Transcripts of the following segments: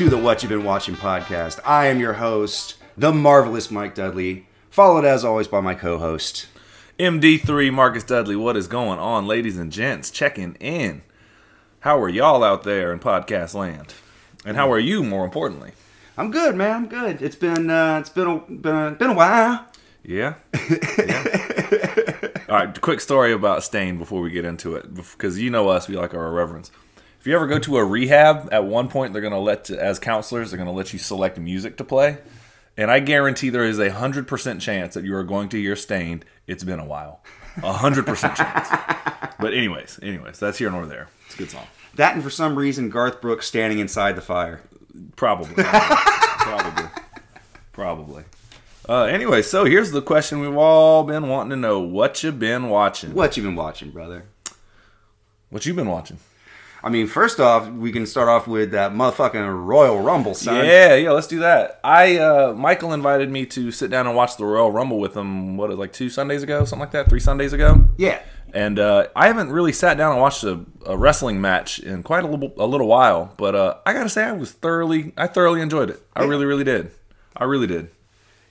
to the What You've Been Watching podcast. I am your host, the marvelous Mike Dudley, followed as always by my co host. MD3 Marcus Dudley, what is going on, ladies and gents? Checking in. How are y'all out there in podcast land? And how are you, more importantly? I'm good, man. I'm good. It's been uh, it's been a, been a, been a while. Yeah? yeah. All right, quick story about Staind before we get into it. Because you know us, we like our irreverence. If you ever go to a rehab, at one point they're going to let, as counselors, they're going to let you select music to play. And I guarantee there is a 100% chance that you are going to hear Staind. It's been a while. A 100% chance. But, anyways, anyways, that's here nor there. It's a good song. That and for some reason Garth Brooks standing inside the fire. Probably. Probably. Probably. Uh, anyway, so here's the question we've all been wanting to know: What you been watching? What you been watching, brother? What you been watching? I mean, first off, we can start off with that motherfucking Royal Rumble, son. Yeah, yeah, let's do that. I uh, Michael invited me to sit down and watch the Royal Rumble with him. What, like two Sundays ago, something like that, three Sundays ago. Yeah. And uh, I haven't really sat down and watched a, a wrestling match in quite a little a little while. But uh, I gotta say, I was thoroughly, I thoroughly enjoyed it. I really, really did. I really did.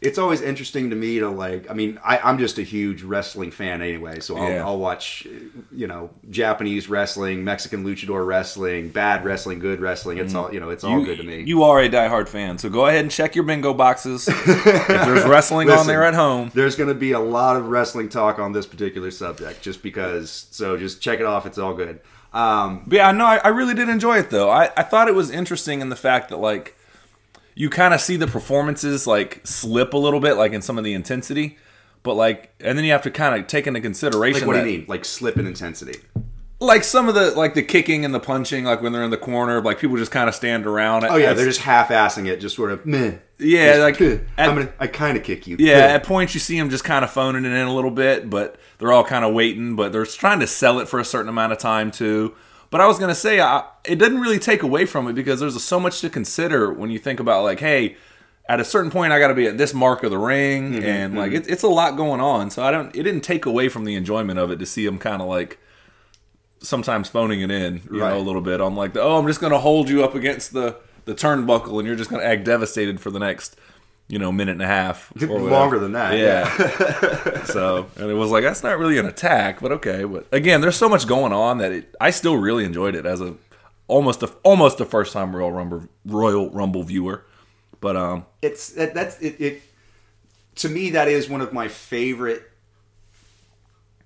It's always interesting to me to like i mean I, i'm just a huge wrestling fan anyway so I'll, Yeah. I'll watch you know japanese wrestling mexican luchador wrestling bad wrestling good wrestling it's all you know it's all. You, good to me you are a diehard fan, so go ahead and check your bingo boxes. if there's wrestling on there at home, there's going to be a lot of wrestling talk on this particular subject just because so just check it off it's all good um, But yeah, no, I, I really did enjoy it though. I, I thought it was interesting in the fact that like you kind of see the performances like slip a little bit, like in some of the intensity, but like, and then you have to kind of take into consideration like what do you mean like slip in intensity like some of the like the kicking and the punching, like when they're in the corner, like people just kind of stand around. oh yeah they're just half-assing it just sort of meh yeah, Just, like "Huh, at- i'm gonna i kind of kick you Yeah, Huh." at points you see them just kind of phoning it in a little bit, but they're all kind of waiting, but they're trying to sell it for a certain amount of time too. But I was gonna say, I, it doesn't really take away from it because there's so much to consider when you think about like, hey, at a certain point I got to be at this mark of the ring, mm-hmm, and like mm-hmm. it, it's a lot going on. So I don't, it didn't take away from the enjoyment of it to see them kind of like sometimes phoning it in, you Right. know, a little bit on like the, oh, I'm just gonna hold you up against the the turnbuckle, and you're just gonna act devastated for the next. You know, minute and a half, or. Longer than that, Yeah. so, and it was like that's not really an attack, but okay. But again, there's so much going on that it, I still really enjoyed it as a almost a almost a first time Royal Rumble Royal Rumble viewer. But um, it's that, that's it, it to me that is one of my favorite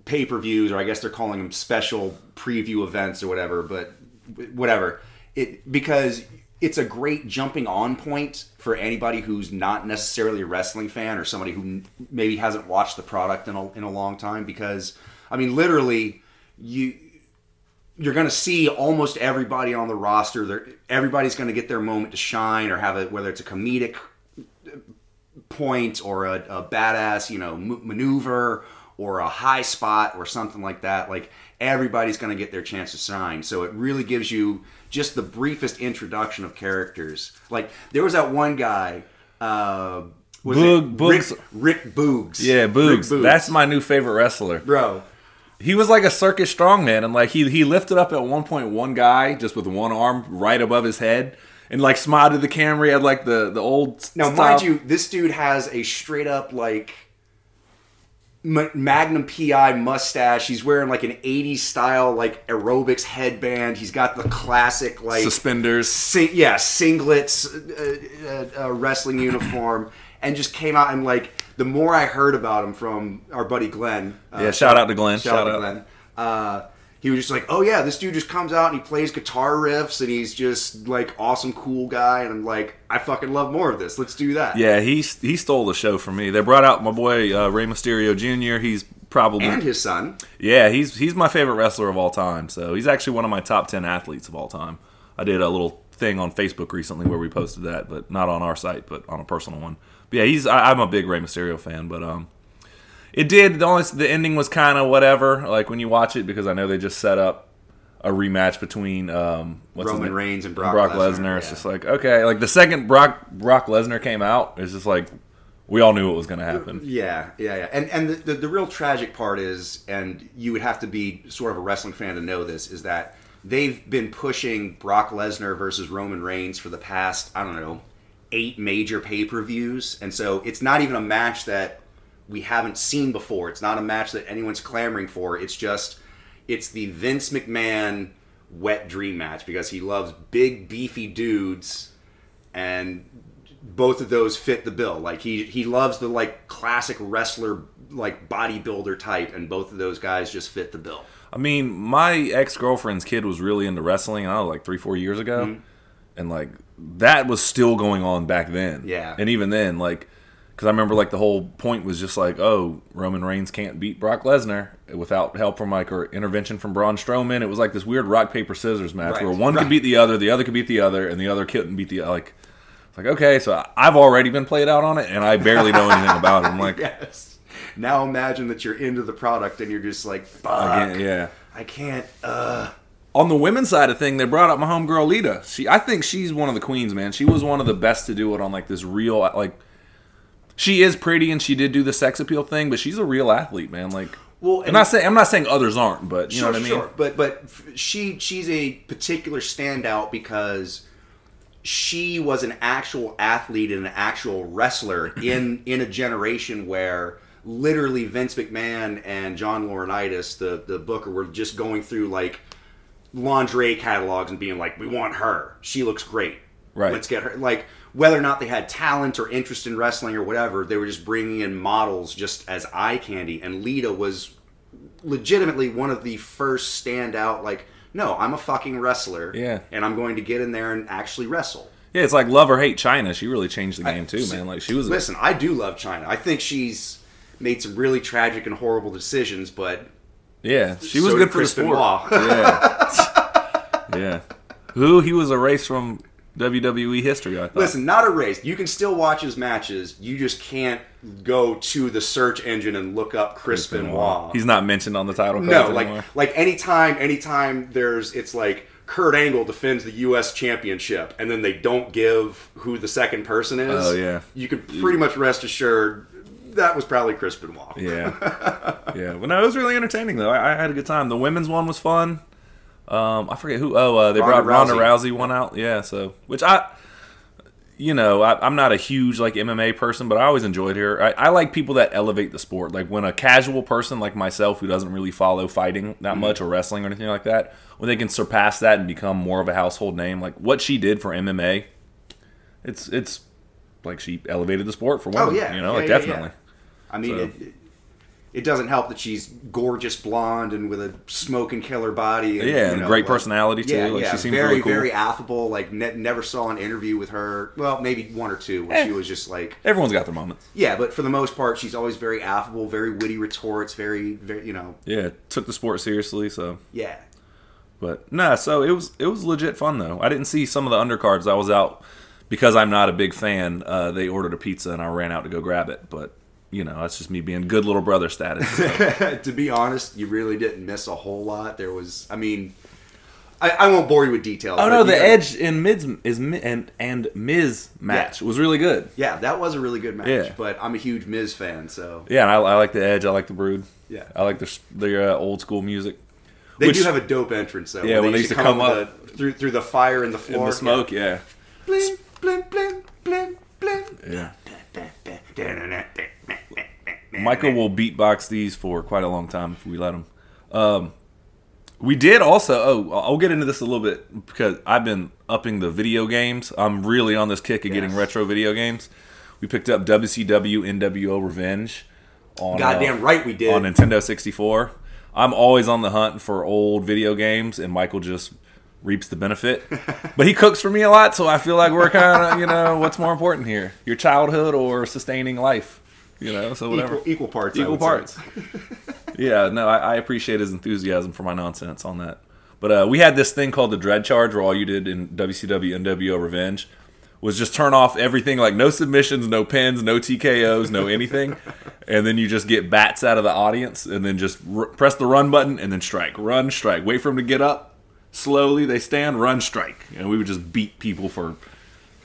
pay-per-views or i guess they're calling them special preview events or whatever but whatever it because it's a great jumping on point for anybody who's not necessarily a wrestling fan or somebody who maybe hasn't watched the product in a, in a long time because i mean literally you you're going to see almost everybody on the roster. They're, everybody's going to get their moment to shine, or have it whether it's a comedic uh, point or a, a badass, you know, m- maneuver or a high spot or something like that. Like everybody's going to get their chance to shine. So it really gives you just the briefest introduction of characters. Like there was that one guy. Uh, was Boog- it Boogs. Rick, Rick Boogs? yeah, Rick Boogs, that's my new favorite wrestler. bro. He was like a circus strongman, and like he he lifted up at one point one guy just with one arm right above his head, and like smiled at the camera. He had like the the old Now, style- mind you, this dude has a straight up like Magnum PI mustache. He's wearing like an '80s style like aerobics headband. He's got the classic like suspenders. sing- yeah singlets, uh, uh, uh, wrestling uniform, and just came out and like the more I heard about him from our buddy Glenn. Uh, Yeah, shout out to Glenn. Shout, out to. Glenn. He was just like, oh yeah, this dude just comes out and he plays guitar riffs and he's just like awesome, cool guy. And I'm like, I fucking love more of this. Let's do that. Yeah, he he stole the show from me. They brought out my boy uh, Rey Mysterio Jr. He's probably And his son. yeah, he's he's my favorite wrestler of all time. So he's actually one of my top ten athletes of all time. I did a little thing on Facebook recently where we posted that, but not on our site, but on a personal one. But yeah, he's I, I'm a big Rey Mysterio fan, but um, it did the only the ending was kind of whatever. Like when you watch it, because I know they just set up a rematch between um Roman? Reigns and Brock, Brock Lesnar. Lesnar. It's yeah. just like okay, like the second Brock Brock Lesnar came out, it's just like we all knew what was going to happen. Yeah, yeah, yeah. And and the, the, the real tragic part is, and you would have to be sort of a wrestling fan to know this, is that they've been pushing Brock Lesnar versus Roman Reigns for the past, I don't know, eight major pay per views. And so it's not even a match that we haven't seen before. It's not a match that anyone's clamoring for. It's just, it's the Vince McMahon wet dream match because he loves big, beefy dudes. And both of those fit the bill. Like he he loves the like classic wrestler like bodybuilder type, and both of those guys just fit the bill. I mean, my ex girlfriend's kid was really into wrestling. I don't know, like three, four years ago, Mm-hmm. and like that was still going on back then. Yeah. and even then, like, because I remember like the whole point was just like, oh, Roman Reigns can't beat Brock Lesnar without help from like or intervention from Braun Strowman. It was like this weird rock paper scissors match Right, where one right. could beat the other, the other could beat the other, and the other couldn't beat the like. It's like okay, so I've already been played out on it, and I barely know anything about it. I'm like, Yes. Now imagine that you're into the product and you're just like, fuck, yeah. I can't. Uh, On the women's side of thing, they brought up my homegirl Lita. She, I think she's one of the queens, man. She was one of the best to do it on like this real, like. She is pretty and she did do the sex appeal thing, but she's a real athlete, man. Like, Well, I'm not saying I'm not saying others aren't, but you know what I mean. Sure. But but she she's a particular standout because she was an actual athlete and an actual wrestler in in a generation where literally Vince McMahon and John Laurinaitis, the the booker, were just going through like lingerie catalogs and being like, "We want her. She looks great. Right. Let's get her." Like whether or not they had talent or interest in wrestling or whatever, they were just bringing in models just as eye candy. And Lita was legitimately one of the first standout like no i'm a fucking wrestler Yeah. and i'm going to get in there and actually wrestle Yeah, it's like love or hate Chyna. She really changed the game too, man. Like she was. listen i do love Chyna i think she's made some really tragic and horrible decisions but yeah, she was so good did for the sport. Yeah, yeah. Who he was erased from WWE history. I thought. listen not erased you can still watch his matches you just can't go to the search engine and look up chris benoit He's not mentioned on the title. no cards like anymore. like anytime anytime there's it's like Kurt Angle defends the U.S. Championship, and then they don't give who the second person is. Oh, yeah. you could pretty much rest assured that was probably Chris Benoit. Yeah, yeah. But no, it was really entertaining though. I, I had a good time. The women's one was fun. Um, I forget who. Oh, uh, they Ronda brought Ronda Rousey. Rousey one out. Yeah, so which I, you know, I, I'm not a huge like MMA person, but I always enjoyed her. I, I like people that elevate the sport. Like when a casual person like myself who doesn't really follow fighting that much or wrestling or anything like that, when they can surpass that and become more of a household name, like what she did for MMA, it's it's like she elevated the sport for women. Oh yeah, you know, Yeah, like yeah, definitely. I mean, So- it, it, doesn't help that she's gorgeous blonde and with a smoking killer body. And, Yeah, you and know, great like- personality, too. Yeah, Like, yeah, she seems very, really cool. very affable. Like, ne- never saw an interview with her. Well, maybe one or two where Eh. she was just like, Everyone's got their moments. yeah, but for the most part, she's always very affable, very witty retorts, very, very, you know, Yeah, took the sport seriously. So, yeah. but nah. So it was it was legit fun though. I didn't see some of the undercards. I was out because I'm not a big fan. Uh, they ordered a pizza and I ran out to go grab it. But you know, that's just me being good little brother status. to be honest, you really didn't miss a whole lot. There was, I mean, I, I won't bore you with details. oh no, the got- Edge in Miz is Mi- and and Miz match was really good. Yeah, that was a really good match. Yeah. But I'm a huge Miz fan, so Yeah, and I, I like the Edge. I like the Brood. Yeah. I like their their uh, old school music. they Which- do have a dope entrance though. Yeah, where when they used to come with the- through through the fire and the floor, the smoke, yeah. Blim, blim, blim, blim, blim. Yeah. Michael will beatbox these for quite a long time if we let him. Um, we did also. Oh, I'll get into this a little bit because I've been upping the video games. I'm really on this kick of getting retro video games. We picked up WCW NWO Revenge on Goddamn uh, right we did. on Nintendo 64. I'm always on the hunt for old video games, and Michael just reaps the benefit. but he cooks for me a lot, so I feel like we're kind of, you know, what's more important here? Your childhood or sustaining life? You know, so whatever. equal, equal parts. Equal parts. yeah, no, I, I appreciate his enthusiasm for my nonsense on that. But uh, we had this thing called the Dread Charge, where all you did in WCW NWO Revenge was just turn off everything, like no submissions, no pins, no TKOs, no anything, and then you just get bats out of the audience, and then just r- press the run button, and then strike, run, strike, wait for them to get up. Slowly they stand, run, strike, and we would just beat people for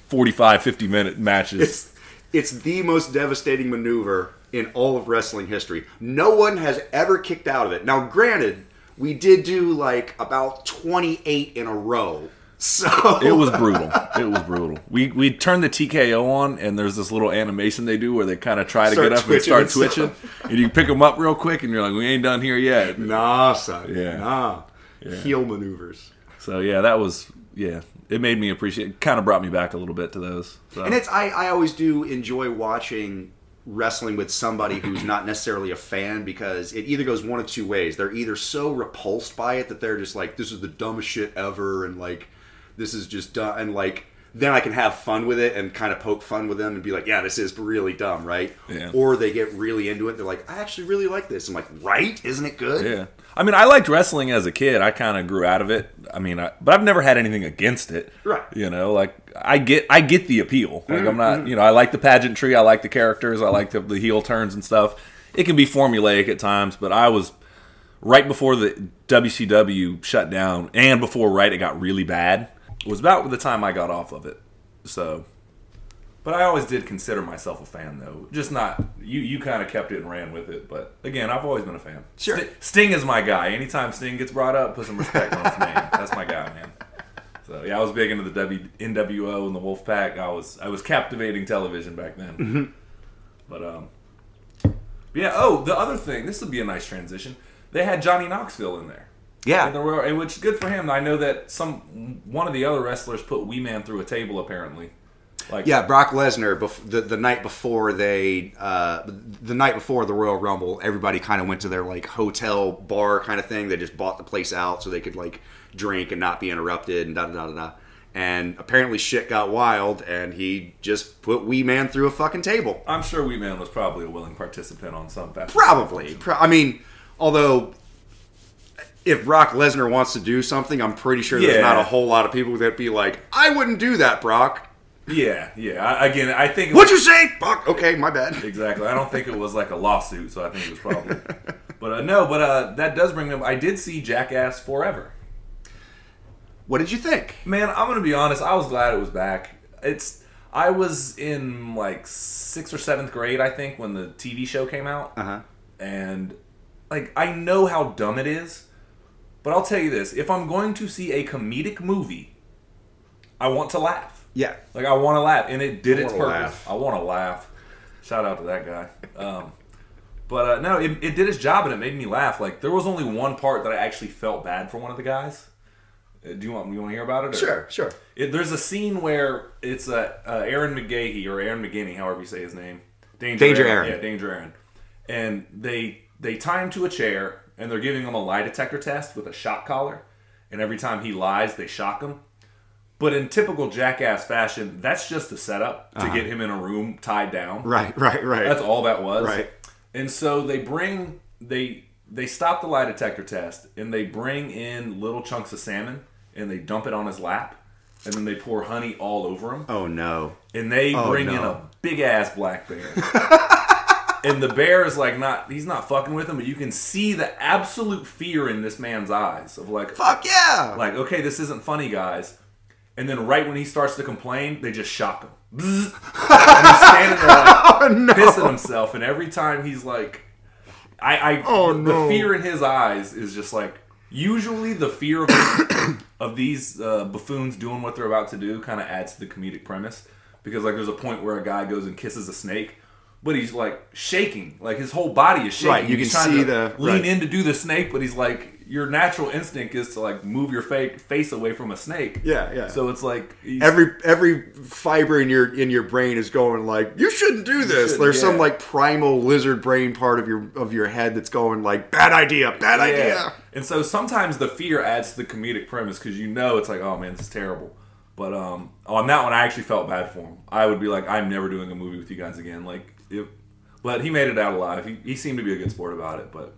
45, 50 minute matches. It's It's the most devastating maneuver in all of wrestling history. No one has ever kicked out of it. Now, granted, we did do like about 28 in a row. So It was brutal. It was brutal. We we turned the TKO on, and there's this little animation they do where they kind of try to Start get up and start and twitching, and you pick them up real quick, and you're like, we ain't done here yet. Nah, son. Yeah. Nah. Heel maneuvers. So yeah, that was yeah. It made me appreciate. Kind of brought me back a little bit to those. So. And it's I, I always do enjoy watching wrestling with somebody who's not necessarily a fan because it either goes one of two ways. They're either so repulsed by it that they're just like, this is the dumbest shit ever, and like, this is just dumb, and like, then I can have fun with it and kind of poke fun with them and be like, yeah, this is really dumb, right? Yeah. Or they get really into it. They're like, I actually really like this. I'm like, right? Isn't it good? Yeah. I mean, I liked wrestling as a kid. I kind of grew out of it. I mean, I, but I've never had anything against it. Right. You know, like I get, I get the appeal. Like mm-hmm, I'm not, mm-hmm. you know, I like the pageantry. I like the characters. I like the, the heel turns and stuff. It can be formulaic at times, but I was right before the WCW shut down, and before right it got really bad. It Was about the time I got off of it. So. But I always did consider myself a fan, though. Just not you. You kind of kept it and ran with it. But again, I've always been a fan. Sure. Sti- Sting is my guy. Anytime Sting gets brought up, put some respect on his name. That's my guy, man. So yeah, I was big into the w, NWO and the Wolfpack. I was I was captivating television back then. But um, but yeah. Oh, the other thing. This would be a nice transition. They had Johnny Knoxville in there. Yeah. In the Royal, which is good for him. I know that some one of the other wrestlers put Wee Man through a table apparently. Like Yeah, Brock Lesnar. Bef- the the night before they, uh, the night before the Royal Rumble, everybody kind of went to their like hotel bar kind of thing. They just bought the place out so they could like drink and not be interrupted and da da da da. And apparently shit got wild, and he just put Wee Man through a fucking table. I'm sure Wee Man was probably a willing participant on some fashion. Probably. Pro- I mean, although if Brock Lesnar wants to do something, I'm pretty sure there's Yeah. not a whole lot of people that would be like, I wouldn't do that, Brock. Yeah, yeah. I, again, I think What'd you say? Fuck. Okay, my bad. Exactly. I don't think it was like a lawsuit, so I think it was probably. but uh, no, but uh, that does bring up. I did see Jackass Forever. What did you think? Man, I'm gonna be honest. I was glad it was back. It's. I was in like sixth or seventh grade, I think, when the TV show came out, Uh huh. and like I know how dumb it is, but I'll tell you this: if I'm going to see a comedic movie, I want to laugh. Yeah. Like I want to laugh, and it did I its purpose. laugh. I want to laugh. Shout out to that guy. Um, but uh, no, it, it did its job, and it made me laugh. Like there was only one part that I actually felt bad for one of the guys. Uh, do you want you want to hear about it? or- Sure, sure. It, there's a scene where it's uh, uh, Ehren McGhehey or Aaron McGinney, however you say his name. Danger, Danger Ehren. Yeah, Danger Ehren. And they they tie him to a chair, and they're giving him a lie detector test with a shock collar. And every time he lies, they shock him. But in typical jackass fashion, that's just a setup to uh-huh. get him in a room tied down. Right, right, right. That's all that was. Right. And so they bring they they stop the lie detector test and they bring in little chunks of salmon and they dump it on his lap and then they pour honey all over him oh no. and they Oh, bring in a big ass black bear. and the bear is like not he's not fucking with him, but you can see the absolute fear in this man's eyes of like Fuck yeah. like, okay, this isn't funny, guys. And then right when he starts to complain, they just shock him. And he's standing there like oh no. pissing himself, and every time he's like, I, I, Oh, the no. fear in his eyes is just like. Usually, the fear of of these uh, buffoons doing what they're about to do kind of adds to the comedic premise because like there's a point where a guy goes and kisses a snake. But he's like shaking, like his whole body is shaking. Right, you He's can see to the- lean right. in to do the snake, but he's like, your natural instinct is to like move your fa- face away from a snake. Yeah, yeah. So it's like every every fiber in your in your brain is going like you shouldn't do this. shouldn't, There's some like primal lizard brain part of your of your head that's going like bad idea, bad idea. And so sometimes the fear adds to the comedic premise because you know it's like, oh man, this is terrible. But um, on that one, I actually felt bad for him. I would be like, I'm never doing a movie with you guys again. Like, it, but he made it out alive. He, he seemed to be a good sport about it. But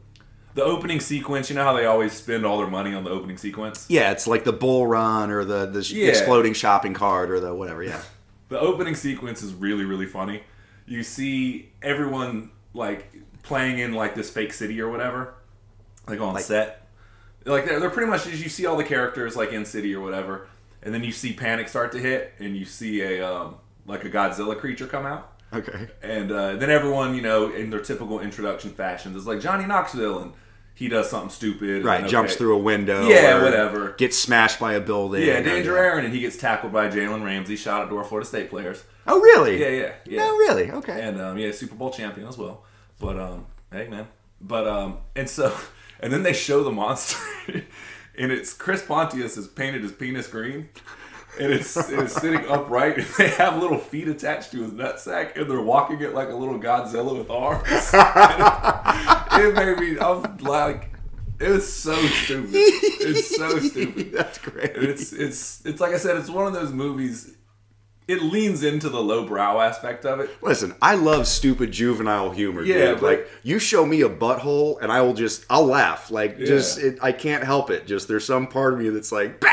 the opening sequence, you know how they always spend all their money on the opening sequence. Yeah, it's like the bull run or the the Yeah. exploding shopping cart or the whatever. Yeah. The opening sequence is really really funny. You see everyone like playing in like this fake city or whatever, like on set. Like they're, they're pretty much you see all the characters like in city or whatever, and then you see panic start to hit, and you see a um, like a Godzilla creature come out, Okay. And uh, then everyone, you know, in their typical introduction fashions, is like Johnny Knoxville, and he does something stupid. Right, and, jumps okay. through a window. Yeah, or whatever. Gets smashed by a building. Yeah, Danger Ehren, and he gets tackled by Jalen Ramsey, shot at door Florida State players. Oh, really? Yeah, yeah, yeah. No, really? Okay. and um, yeah, Super Bowl champion as well. But um, hey, man. But um, and so, and then they show the monster, and it's Chris Pontius is painted his penis green, and it's it's sitting upright. And they have little feet attached to his nutsack, and they're walking it like a little Godzilla with arms. It, it made me. I'm like, it was so stupid. It's so stupid. That's great. And it's it's it's like I said, it's one of those movies. It leans into the lowbrow aspect of it. Listen, I love stupid juvenile humor. Yeah, dude. but- like you show me a butthole, and I will just I'll laugh. Like just it, I can't help it. Just there's some part of me that's like, bah!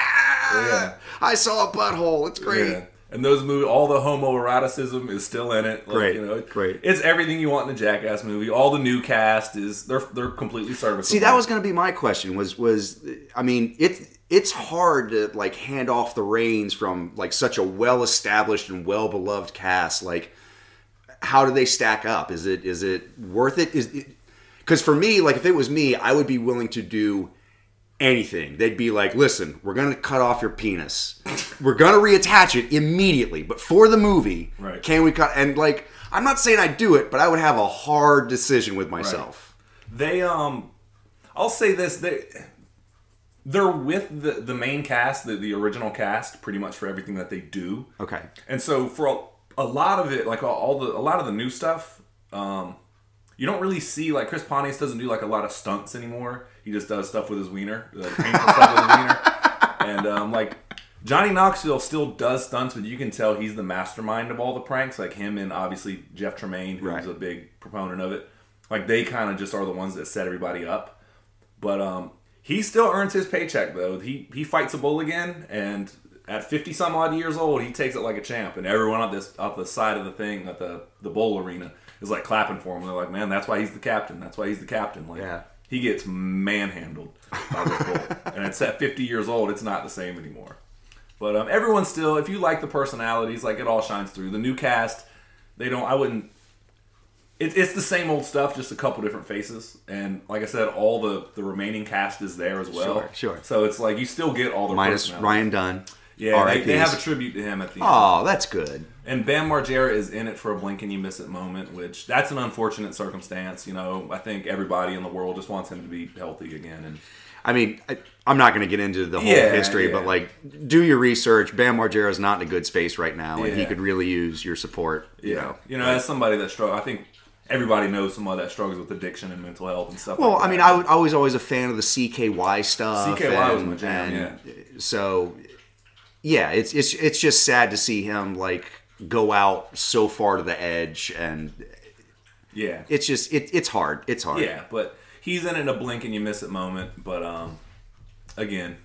Yeah. I saw a butthole. It's great. Yeah. And those movies, all the homoeroticism is still in it. Like, Great, you know, it- great. It's everything you want in a Jackass movie. All the new cast is they're they're completely serviceable. See, that was going to be my question. Was was I mean it. It's hard to like hand off the reins from like such a well established and well beloved cast. Like, how do they stack up? Is it is it worth it? Is because for me, like if it was me, I would be willing to do anything. They'd be like, "Listen, we're going to cut off your penis. We're going to reattach it immediately, but for the movie, Right. can we cut?" And like, I'm not saying I'd do it, but I would have a hard decision with myself. They um, I'll say this they they're with the the main cast, the the original cast, pretty much for everything that they do. Okay. And so for a, a lot of it, like all, all the a lot of the new stuff, um, you don't really see like Chris Pontius doesn't do like a lot of stunts anymore. He just does stuff with his wiener, like painful stuff with his wiener, and um, like. Johnny Knoxville still does stunts, but you can tell he's the mastermind of all the pranks. Like him and obviously Jeff Tremaine, who's Right. a big proponent of it. Like they kind of just are the ones that set everybody up. But um, he still earns his paycheck though. He he fights a bull again, and at fifty some odd years old, he takes it like a champ. And everyone on this up the side of the thing at the the bowl arena is like clapping for him. They're like, man, that's why he's the captain. That's why he's the captain. Like Yeah. he gets manhandled by and it's at fifty years old. It's not the same anymore. But um, everyone still, if you like the personalities, like it all shines through. The new cast, they don't. I wouldn't. It, it's the same old stuff, just a couple different faces. And like I said, all the the remaining cast is there as well. Sure, sure. So it's like you still get all the Minus. Ryan Dunn. Yeah, they, they have a tribute to him at the end. Oh, that's good. And Bam Margera is in it for a blink and you miss it moment, which that's an unfortunate circumstance. You know, I think everybody in the world just wants him to be healthy again. And I mean, I, I'm not going to get into the whole Yeah, history, yeah. but like, do your research. Bam Margera is not in a good space right now, and he could really use your support. You yeah, know. you know, as somebody that struggles, I think everybody knows somebody that struggles with addiction and mental health and stuff. Well, like I mean. I, was- I was always a fan of the CKY stuff. CKY was my jam, and So, yeah, it's it's it's just sad to see him like go out so far to the edge, and yeah, it's just it, it's hard. It's hard. yeah, but he's in it in a blink and you miss it moment. But um, again,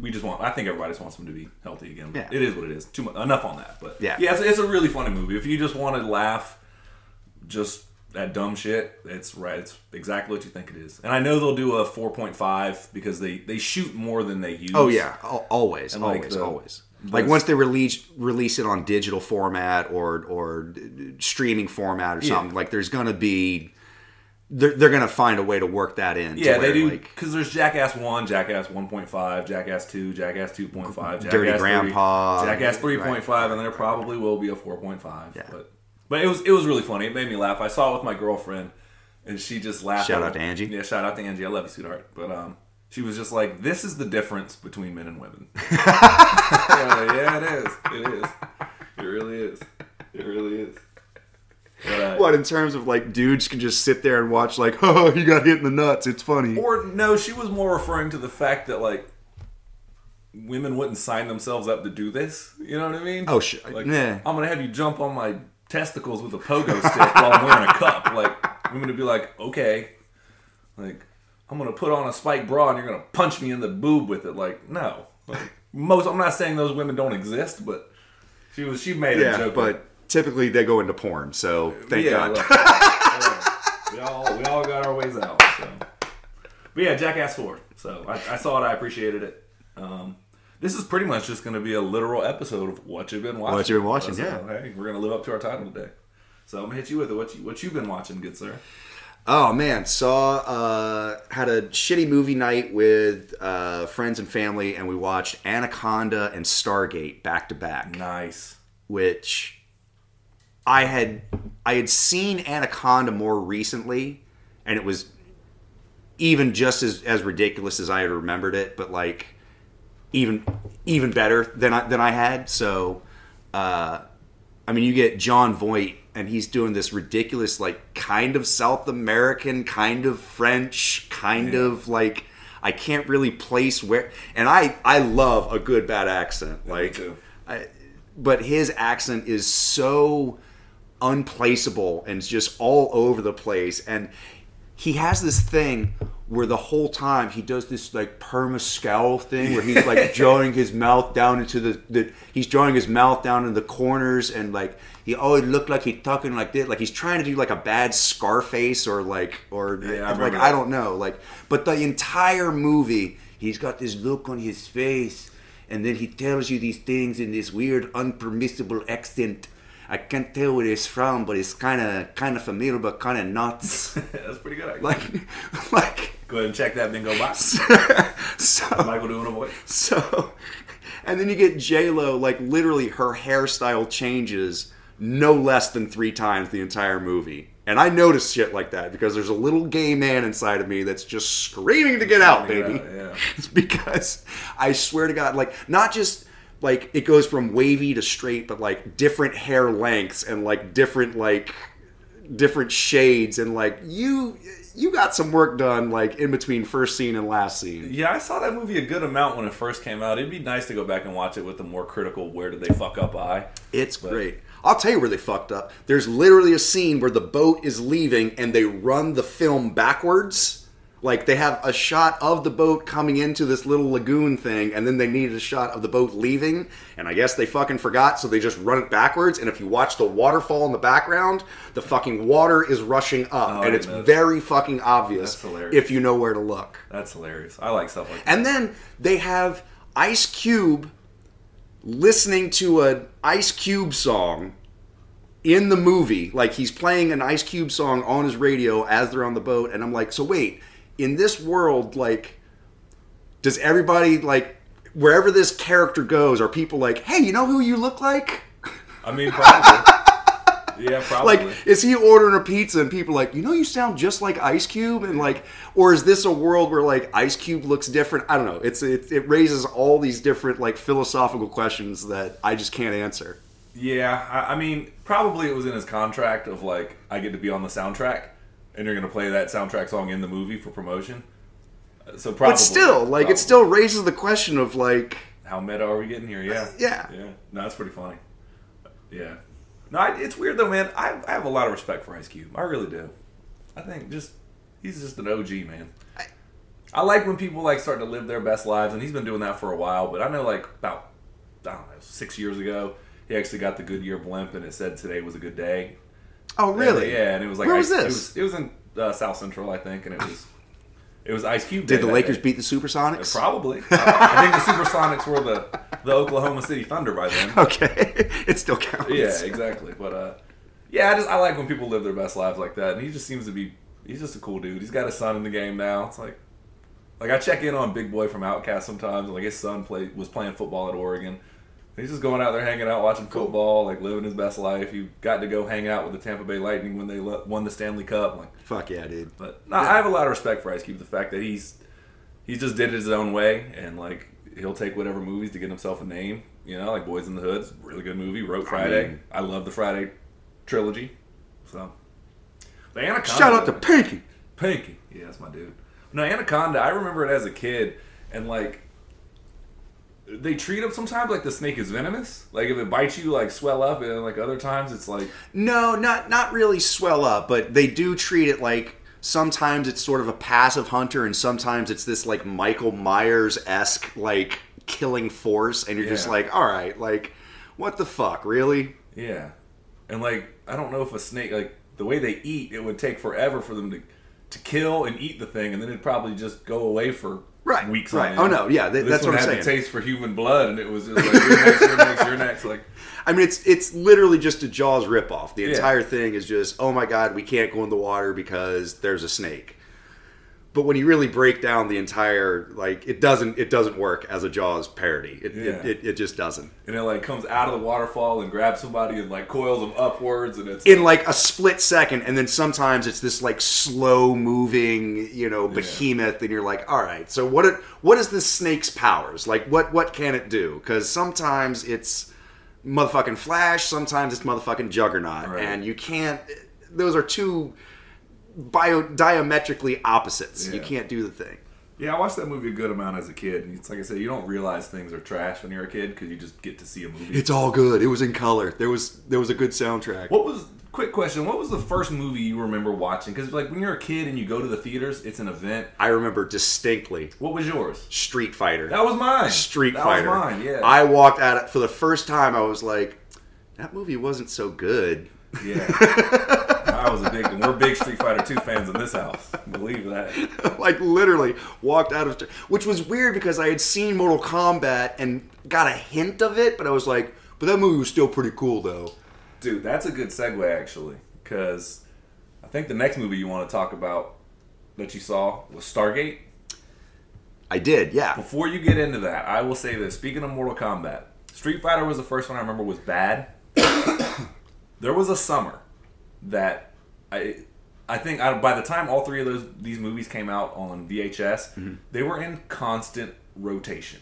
we just want. I think everybody just wants him to be healthy again. Yeah. It is what it is. Too much. Enough on that. But Yeah. yeah, it's, it's a really funny movie. If you just want to laugh, just at dumb shit, it's right. It's exactly what you think it is. And I know they'll do a four point five because they they shoot more than they use. Oh yeah, always, And, like, always, the- always. Like once they release release it on digital format or or streaming format or Yeah. something, like there's gonna be they're, they're gonna find a way to work that in. Yeah, they do Like, because there's Jackass One, Jackass 1.5, Jackass Two, Jackass 2.5, Jackass Dirty 3, Grandpa. Jackass Right, 3.5, and there probably will be a 4.5. Yeah. But but it was it was really funny. It made me laugh. I saw it with my girlfriend, and she just laughed. Shout out to. Angie. Yeah, shout out to Angie. I love you, sweetheart. But um, she was just like, "This is the difference between men and women." yeah, yeah, it is. It is. It really is. It really is. But, uh, what in terms of like dudes can just sit there and watch like, oh, you got hit in the nuts. It's funny. Or no, she was more referring to the fact that like women wouldn't sign themselves up to do this. You know what I mean? Oh, shit! Like nah. I'm gonna have you jump on my testicles with a pogo stick while I'm wearing a cup. Like women would be like, okay, like I'm gonna put on a spike bra and you're gonna punch me in the boob with it. Like no, like most. I'm not saying those women don't exist, but she was she made a joke. but typically they go into porn. So thank yeah, God. look, yeah, we all we all got our ways out. So. But yeah, Jackass Four. So I, I saw it. I appreciated it. Um, this is pretty much just going to be a literal episode of what you've been watching. What you've been watching, So, yeah. Hey, we're going to live up to our title today. So I'm gonna hit you with it. What you what you've been watching, good sir? Oh man, saw uh, had a shitty movie night with uh, friends and family, and we watched Anaconda and Stargate back to back. Nice. Which I had I had seen Anaconda more recently, and it was even just as, as ridiculous as I had remembered it, but like even even better than I than I had. So, uh, I mean, you get Jon Voight, and he's doing this ridiculous, like kind of South American, kind of French, kind Yeah. of like I can't really place where. And I I love a good bad accent, Yeah, like. I, but his accent is so unplaceable and it's just all over the place and he has this thing where the whole time he does this like perma scowl thing where he's like drawing his mouth down into the, the he's drawing his mouth down in the corners and like he always looked like he's talking like this like he's trying to do like a bad scarface or like or Yeah, I like i don't know like but the entire movie he's got this look on his face and then he tells you these things in this weird unpermissible accent i can't tell where it's from but it's kind of kind of familiar but kind of nuts That's pretty good. Actually. like like Go ahead and check that bingo box. so Michael doing a voice. so and then you get j-lo like literally her hairstyle changes no less than three times the entire movie and i notice shit like that because there's a little gay man inside of me that's just screaming to get out baby out, yeah. it's because i swear to god like not just like it goes from wavy to straight but like different hair lengths and like different like different shades and like you you got some work done like in between first scene and last scene Yeah, I saw that movie a good amount when it first came out. It'd be nice to go back and watch it with a more critical "Where did they fuck up?" eye. It's great. I'll tell you where they fucked up. There's literally a scene where the boat is leaving and they run the film backwards. Like they have a shot of the boat coming into this little lagoon thing, and then they needed a shot of the boat leaving. And I guess they fucking forgot, so they just run it backwards. And if you watch the waterfall in the background, the fucking water is rushing up, Oh, and it's very fucking obvious if you know where to look. That's hilarious. I like stuff like that. And then they have Ice Cube listening to an Ice Cube song in the movie. Like he's playing an Ice Cube song on his radio as they're on the boat. And I'm like, so wait, in this world, like, does everybody, like, wherever this character goes, are people like, hey, you know who you look like? I mean, probably. yeah, probably. Like, is he ordering a pizza and people are like, you know, you sound just like Ice Cube, and like, or is this a world where like Ice Cube looks different? I don't know. It's it, it raises all these different like philosophical questions that I just can't answer. Yeah, I, I mean, probably it was in his contract of like, I get to be on the soundtrack, and you're gonna play that soundtrack song in the movie for promotion. Uh, So probably, But still, like, probably. it still raises the question of like, how meta are we getting here? Yeah, Yeah. yeah. No, that's pretty funny. Yeah, no, I, it's weird though, man. I, I have a lot of respect for Ice Cube. I really do. I think just he's just an OG man. I like when people like start to live their best lives, and he's been doing that for a while. But I know, like about I don't know, six years ago, he actually got the Goodyear blimp, and it said today was a good day. oh really? Yeah, and it was like Where was Ice- this? It was, it was in uh, South Central, I think, and it was it was Ice Cube. Did the Lakers day. beat the Supersonics? Probably. I think the Supersonics were the the Oklahoma City Thunder by then. Okay, it still counts. Yeah, exactly. But uh, yeah, I just I like when people live their best lives like that, and he just seems to be he's just a cool dude. He's got a son in the game now. It's like like I check in on Big Boi from OutKast sometimes. Like his son play was playing football at Oregon. He's just going out there hanging out, watching football, like living his best life. He got to go hang out with the Tampa Bay Lightning when they le- won the Stanley Cup. Like, Fuck yeah, dude. but no, I have a lot of respect for Ice Cube. The fact that he's he just did it his own way, and like he'll take whatever movies to get himself a name. You know, like Boys in the Hood's really good movie. Wrote Friday. mean- I love the Friday trilogy. So, Anaconda. Shout out to Pinky. Pinky. Yeah, that's my dude. No, Anaconda. I remember it as a kid, and like they treat them sometimes like the snake is venomous. Like if it bites you, like swell up, and like other times it's like No, not not really swell up, but they do treat it like sometimes it's sort of a passive hunter, and sometimes it's this like Michael Myers esque like killing force, and you're just like, all right, like what the fuck, really? Yeah, and like I don't know if a snake like the way they eat, it would take forever for them to to kill and eat the thing, and then it'd probably just go away for Right, weeks. right. Oh, no, yeah, th- that's what I'm had saying. The taste for human blood, and it was just like you're next, you're next, you're next. Like I mean, it's it's literally just a Jaws ripoff. The Yeah. entire thing is just, oh my god, we can't go in the water because there's a snake. But when you really break down the entire, like, it doesn't it doesn't work as a Jaws parody. It Yeah. it, it, it just doesn't. and it like comes out of the waterfall and grabs somebody and like coils them upwards, and it's In like a split second, and then sometimes it's this like slow moving, you know, behemoth, and you're like, all right, so what? It, what is this snake's powers? Like, what what can it do? Because sometimes it's motherfucking Flash, sometimes it's motherfucking Juggernaut, Right. and you can't. Those are two bio diametrically opposites. You can't do the thing. Yeah, I watched that movie a good amount as a kid. And it's like I said, you don't realize things are trash when you're a kid because you just get to see a movie. It's all good. It was in color. There was there was a good soundtrack. what was quick question? What was the first movie you remember watching? Because like when you're a kid and you go to the theaters, it's an event. I remember distinctly What was yours? Street Fighter. That was mine. Street that Fighter. was mine. Yeah. I walked out it for the first time. I was like, that movie wasn't so good. yeah. I was a big. We're big Street Fighter Two fans in this house. Believe that. like literally walked out of, which was weird because I had seen Mortal Kombat and got a hint of it, but I was like, but that movie was still pretty cool though. Dude, that's a good segue actually, because I think the next movie you want to talk about that you saw was Stargate. I did, yeah. Before you get into that, I will say this. Speaking of Mortal Kombat, Street Fighter was the first one I remember was bad. there was a summer that I I think I, by the time all three of those these movies came out on VHS, mm-hmm. they were in constant rotation.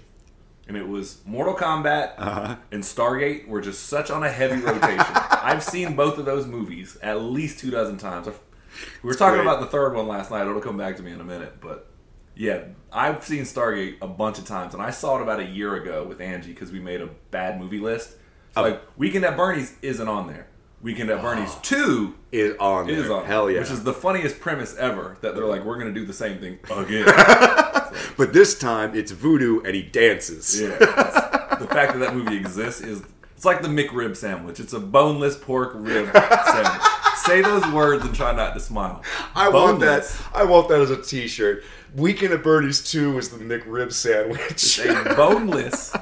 And it was Mortal Kombat uh-huh. and Stargate were just such on a heavy rotation. I've seen both of those movies at least two dozen times. We were talking great. about the third one last night. It'll come back to me in a minute, but yeah, I've seen Stargate a bunch of times, and I saw it about a year ago with Angie because we made a bad movie list. So, oh. like Weekend at Bernie's isn't on there. Weekend at Bernie's two Is on is on, Hell yeah. which is the funniest premise ever. That they're like, we're gonna do the same thing again. but this time it's voodoo and he dances. yeah, the fact that that movie exists is it's like the McRib sandwich. It's a boneless pork rib sandwich. Say those words and try not to smile. I want that. I want that as a T-shirt. Weekend at Bernie's Two is the McRib sandwich. a boneless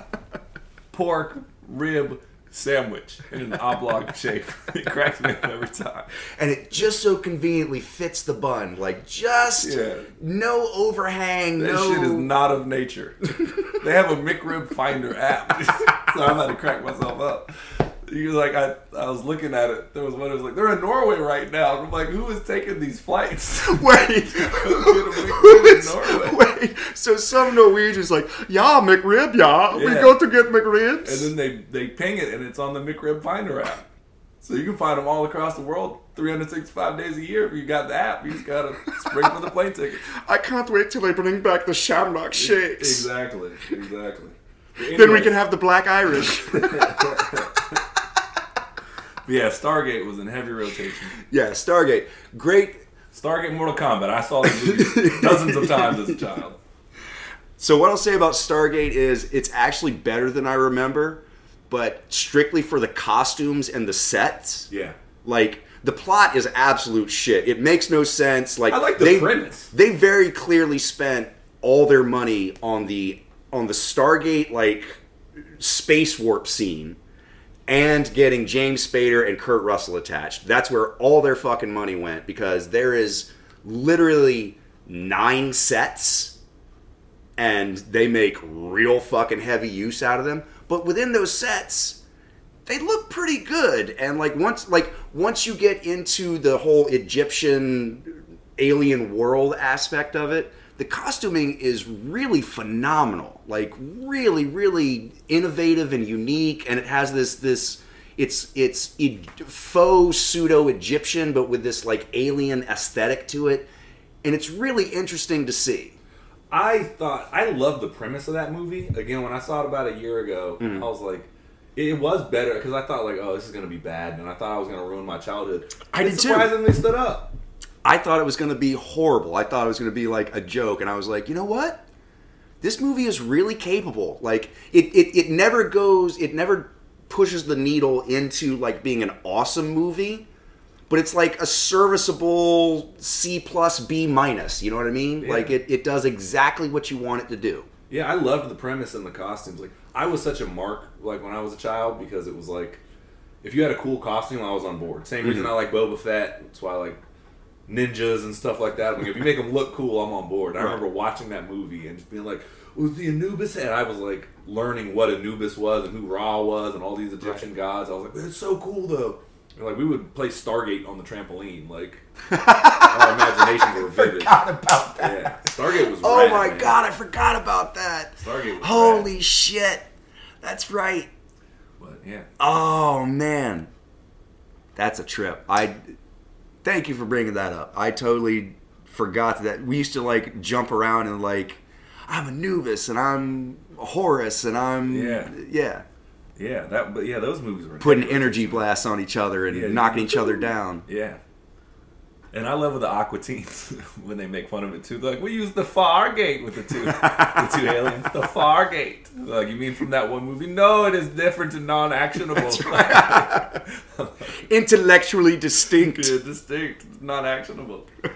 pork rib sandwich in an oblong shape. It cracks me up every time. and it just so conveniently fits the bun, like just Yeah. no overhang, That no. shit is not of nature. they have a McRib Finder app, so I'm about to crack myself up. You like I, I was looking at it. There was one. It was like they're in Norway right now. And I'm like, who is taking these flights? Wait, who is, Norway. wait. So some Norwegian's like, yeah, McRib, yeah, we go to get McRibs. and then they they ping it, and it's on the McRib Finder app. So you can find them all across the world, 365 days a year. If you got the app, you just gotta spring for the plane ticket. I can't wait till they bring back the Shamrock Shakes. Exactly, exactly. Then we can have the Black Irish. Yeah, Stargate was in heavy rotation. yeah, Stargate, great. Stargate Mortal Kombat. I saw the movie dozens of times as a child. So what I'll say about Stargate is it's actually better than I remember, but strictly for the costumes and the sets. Yeah. Like the plot is absolute shit. It makes no sense. Like I like the they, premise. They very clearly spent all their money on the on the Stargate like space warp scene and getting James Spader and Kurt Russell attached. That's where all their fucking money went because there is literally nine sets and they make real fucking heavy use out of them. But within those sets, they look pretty good. And like once like once you get into the whole Egyptian alien world aspect of it, the costuming is really phenomenal. Like really, really innovative and unique. And it has this this it's it's faux pseudo Egyptian, but with this like alien aesthetic to it. And it's really interesting to see. I thought I loved the premise of that movie. Again, when I saw it about a year ago, Mm-hmm. I was like, it was better because I thought like, oh, this is gonna be bad, and I thought I was gonna ruin my childhood. I did too. Surprisingly, stood up. I thought it was going to be horrible. I thought it was going to be like a joke, and I was like, you know what? This movie is really capable. Like it, it, it never goes, it never pushes the needle into like being an awesome movie, but it's like a serviceable C plus B minus. You know what I mean? Like it, it does exactly what you want it to do. Yeah, I loved the premise and the costumes. Like I was such a mark like when I was a child because it was like if you had a cool costume, I was on board. Same reason mm-hmm. I like Boba Fett. That's why I like ninjas and stuff like that. Like if you make them look cool, I'm on board. I remember watching that movie and just being like, "Was the Anubis?" And I was like learning what Anubis was and who Ra was and all these Egyptian gods. I was like, "It's so cool though." And like we would play Stargate on the trampoline. Like our imaginations were vivid. Forgot about Yeah, Stargate was. Oh rad, my man. god, I forgot about that. Stargate was Holy rad. shit. That's right. But yeah, Oh man. That's a trip. I thank you for bringing that up. I totally forgot that we used to like jump around and like I'm Anubis and I'm Horus and I'm Yeah. yeah, yeah, that. But yeah, those movies were putting energy blasts on each other and Yeah, knocking each other down. Yeah. And I love the Aqua Teens when they make fun of it too. They're like, we use the Fargate with the two, the two aliens. The Fargate. Like, you mean from that one movie? No, it is different and non-actionable. Right. Intellectually distinct. yeah, distinct, non-actionable. Yeah.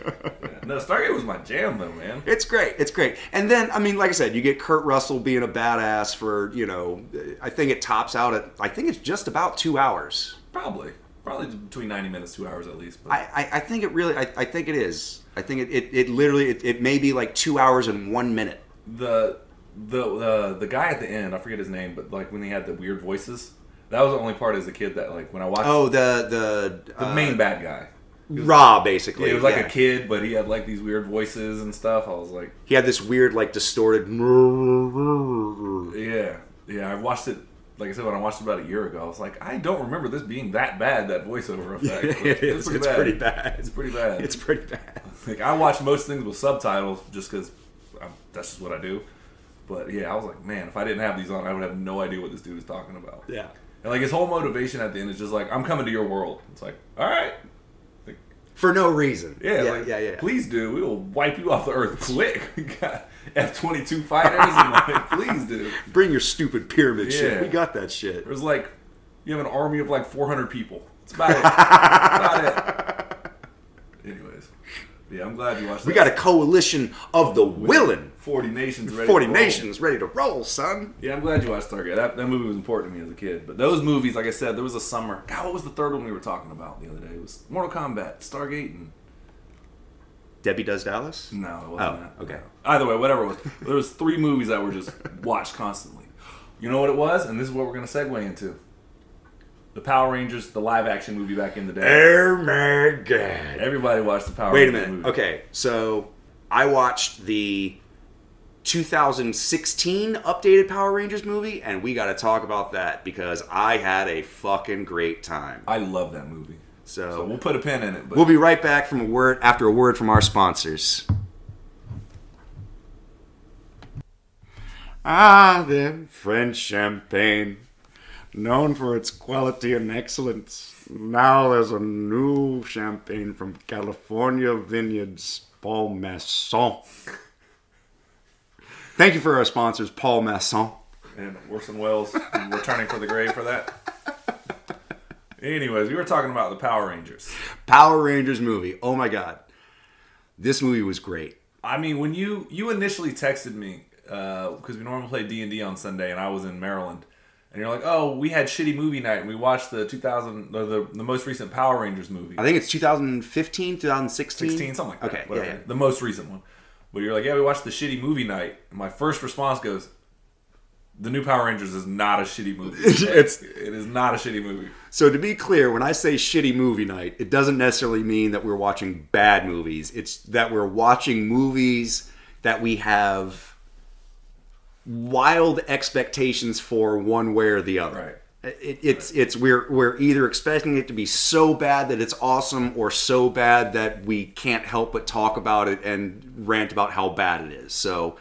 No, Stargate was my jam though, man. It's great. It's great. And then, I mean, like I said, you get Kurt Russell being a badass for, you know, I think it tops out at, I think it's just about two hours. Probably, probably between ninety minutes, two hours at least. But I, I, I think it really, I, I think it is. I think it, it, it literally, it, it may be like two hours and one minute. the the the the guy at the end, I forget his name, but like when he had the weird voices, that was the only part as a kid that like when I watched Oh, the, the, the uh, main bad guy. Ra, basically. Yeah, he was like yeah. a kid, but he had like these weird voices and stuff. I was like, He had this weird, like, distorted. yeah, yeah. I watched it. Like I said, when I watched it about a year ago, I was like, I don't remember this being that bad. That voiceover effect. it is. It's pretty bad. It's pretty bad. It's pretty bad. like I watch most things with subtitles just because that's just what I do. But yeah, I was like, man, if I didn't have these on, I would have no idea what this dude is talking about. Yeah. And like his whole motivation at the end is just like, I'm coming to your world. It's like, all right, like, For no reason. yeah, Yeah, like, yeah, yeah. Please do. We will wipe you off the earth quick. Got F twenty two fighters, and like, please do. Bring your stupid pyramid shit. We got that shit. It was like, you have an army of like 400 people. It's about it. about it. Anyways, yeah, I'm glad you watched. We that. got a coalition of the willing. 40 nations ready. 40 to roll. nations ready to roll, son. Yeah, I'm glad you watched Stargate. That, that movie was important to me as a kid. But those movies, like I said, there was a summer. God, what was the third one we were talking about the other day? It was Mortal Kombat, Stargate, and Debbie Does Dallas? no, it wasn't Oh, that. okay. Either way, whatever it was, there was three movies that were just watched constantly. You know what it was, and this is what we're gonna segue into. The Power Rangers, the live action movie back in the day. Oh my god. Everybody watched the Power Wait a minute. movie. Okay, so I watched the 2016 updated Power Rangers movie, and we got to talk about that because I had a fucking great time. I love that movie. So, So we'll put a pin in it. But we'll be right back from a word after a word from our sponsors. Ah, the French champagne, known for its quality and excellence. Now there's a new champagne from California Vineyards, Paul Masson. Thank you for our sponsors, Paul Masson. and Orson Welles returning for the grave for that. Anyways, we were talking about the Power Rangers. Power Rangers movie. Oh my god. This movie was great. I mean, when you you initially texted me uh, because we normally play D and D on Sunday, and I was in Maryland, and you're like, "Oh, we had shitty movie night, and we watched the 2000 the the, the most recent Power Rangers movie, I think it's 2015, 2016. 16, something like that. Okay, whatever. yeah, yeah. the most recent one." But you're like, "Yeah, we watched the shitty movie night." And my first response goes, "The new Power Rangers is not a shitty movie. It's- it is not a shitty movie." So to be clear, when I say shitty movie night, it doesn't necessarily mean that we're watching bad movies. It's that we're watching movies that we have wild expectations for one way or the other. Right. It, it's it's we're we're either expecting it to be so bad that it's awesome or so bad that we can't help but talk about it and rant about how bad it is. So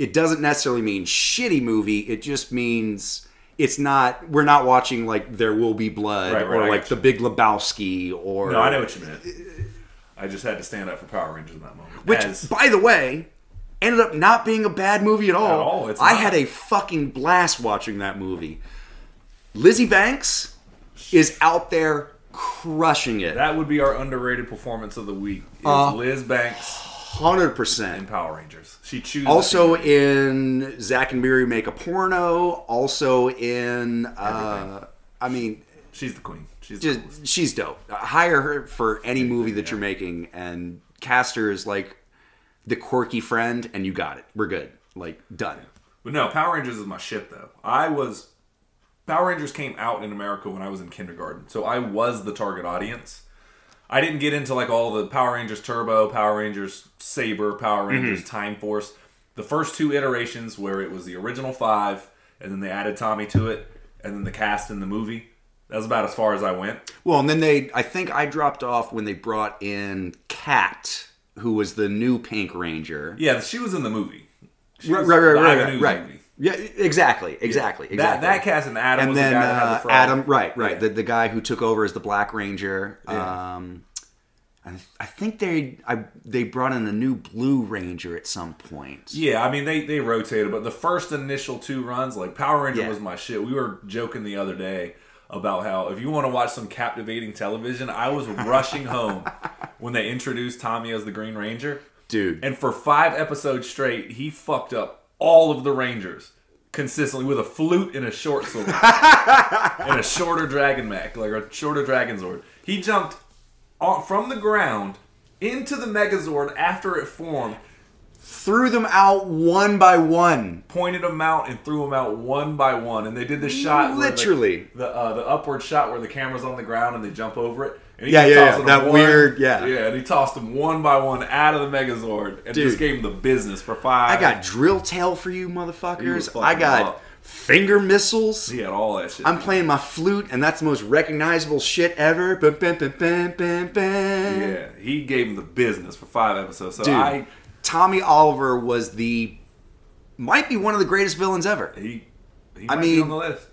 it doesn't necessarily mean shitty movie. It just means it's not. We're not watching like There Will Be Blood Right, right, or I like The Big Lebowski or No, I know what you meant. I just had to stand up for Power Rangers in that moment. Which, As- by the way, ended up not being a bad movie at all. At all, I not. had a fucking blast watching that movie. Lizzie Banks is out there crushing it. That would be our underrated performance of the week. Is Uh, Liz Banks hundred percent in. Power Rangers. She chooses Also in Zack and Miri make a porno. Also in, uh, I mean, she's the queen. She's just coolest. she's dope. Hire her for any movie that you're making, and cast her as like the quirky friend, and you got it. We're good. Like done. But no, Power Rangers is my shit though. I was Power Rangers came out in America when I was in kindergarten, so I was the target audience. I didn't get into like all the Power Rangers Turbo, Power Rangers Saber, Power mm-hmm. Rangers Time Force. The first two iterations where it was the original five, and then they added Tommy to it, and then the cast in the movie. That was about as far as I went. Well, and then they, I think I dropped off when they brought in Kat, who was the new Pink Ranger. Yeah, she was in the movie. She Right, was right, right, the right, right, right. Yeah, exactly, exactly, exactly. That that cast and Adam and was then the guy that had the uh, frog. Adam, right, right, Yeah. the, the guy who took over as the Black Ranger. Yeah. Um, I, I think they, I, they brought in a new Blue Ranger at some point. Yeah, I mean they they rotated, but the first initial two runs, like Power Ranger Yeah. was my shit. We were joking the other day about how if you want to watch some captivating television, I was rushing home when they introduced Tommy as the Green Ranger. Dude, And for five episodes straight, he fucked up all of the Rangers consistently with a flute and a short sword and a shorter dragon mech, like a shorter dragon zord. He jumped on, from the ground into the Megazord after it formed, threw them out one by one. pointed them out, and threw them out one by one. And they did the shot, where the- Literally. the uh, the upward shot where the camera's on the ground and they jump over it. And he Yeah, yeah, yeah. them That one- weird- yeah. yeah. And he tossed them one by one out of the Megazord and Dude. just gave him the business for five. I got drill tail for you, motherfuckers. I got up. finger missiles. He had all that shit. I'm playing my flute, and that's the most recognizable shit ever. Yeah, he gave him the business for five episodes. So Dude, I Tommy Oliver was the might be one of the greatest villains ever. he, he I mean- on the list.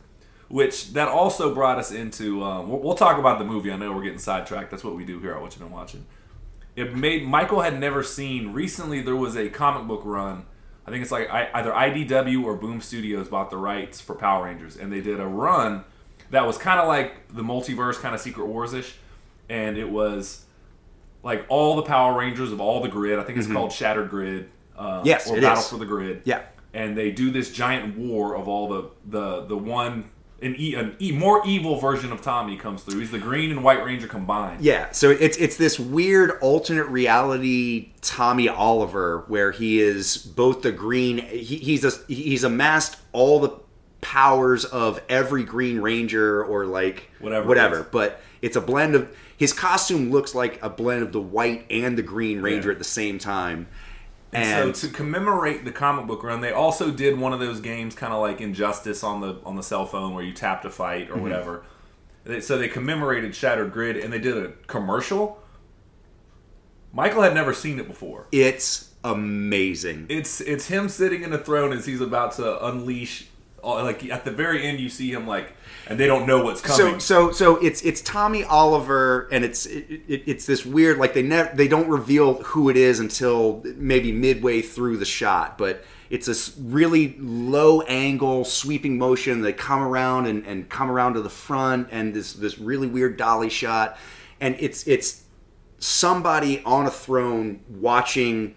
Which that also brought us into. Um, we'll, we'll talk about the movie. I know we're getting sidetracked. That's what we do here at What You've Been Watching. It made Michael had never seen. Recently, there was a comic book run. I think it's like I, either IDW or Boom Studios bought the rights for Power Rangers, and they did a run that was kind of like the multiverse, kind of Secret Wars ish, and it was like all the Power Rangers of all the grid. I think it's called Shattered Grid. Uh, Mm-hmm. Yes, or Battle is. for the Grid. Yeah. and they do this giant war of all the the the one an, e, an e, more evil version of Tommy comes through. He's the Green and White Ranger combined. Yeah, so it's it's this weird alternate reality Tommy Oliver where he is both the green he, he's a, he's amassed all the powers of every Green Ranger or like Whatever whatever, is. but it's a blend of his costume looks like a blend of the white and the Green Ranger Yeah. at the same time. And, so to commemorate the comic book run, they also did one of those games, kind of like Injustice on the on the cell phone, where you tap to fight or Mm-hmm. whatever. So they commemorated Shattered Grid, and they did a commercial. Michael had never seen it before. it's amazing. It's it's him sitting in a throne as he's about to unleash. Like at the very end, you see him like, and they don't know what's coming. So so so it's it's Tommy Oliver and it's it, it, it's this weird like they never they don't reveal who it is until maybe midway through the shot, but it's this really low angle sweeping motion. They come around and, and come around to the front and this this really weird dolly shot, and it's it's somebody on a throne watching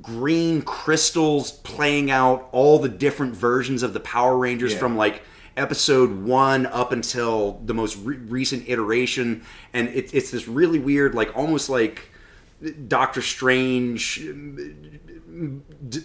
green crystals playing out all the different versions of the Power Rangers Yeah. from like episode one up until the most re- recent iteration, and it, it's this really weird, like almost like Doctor Strange, d-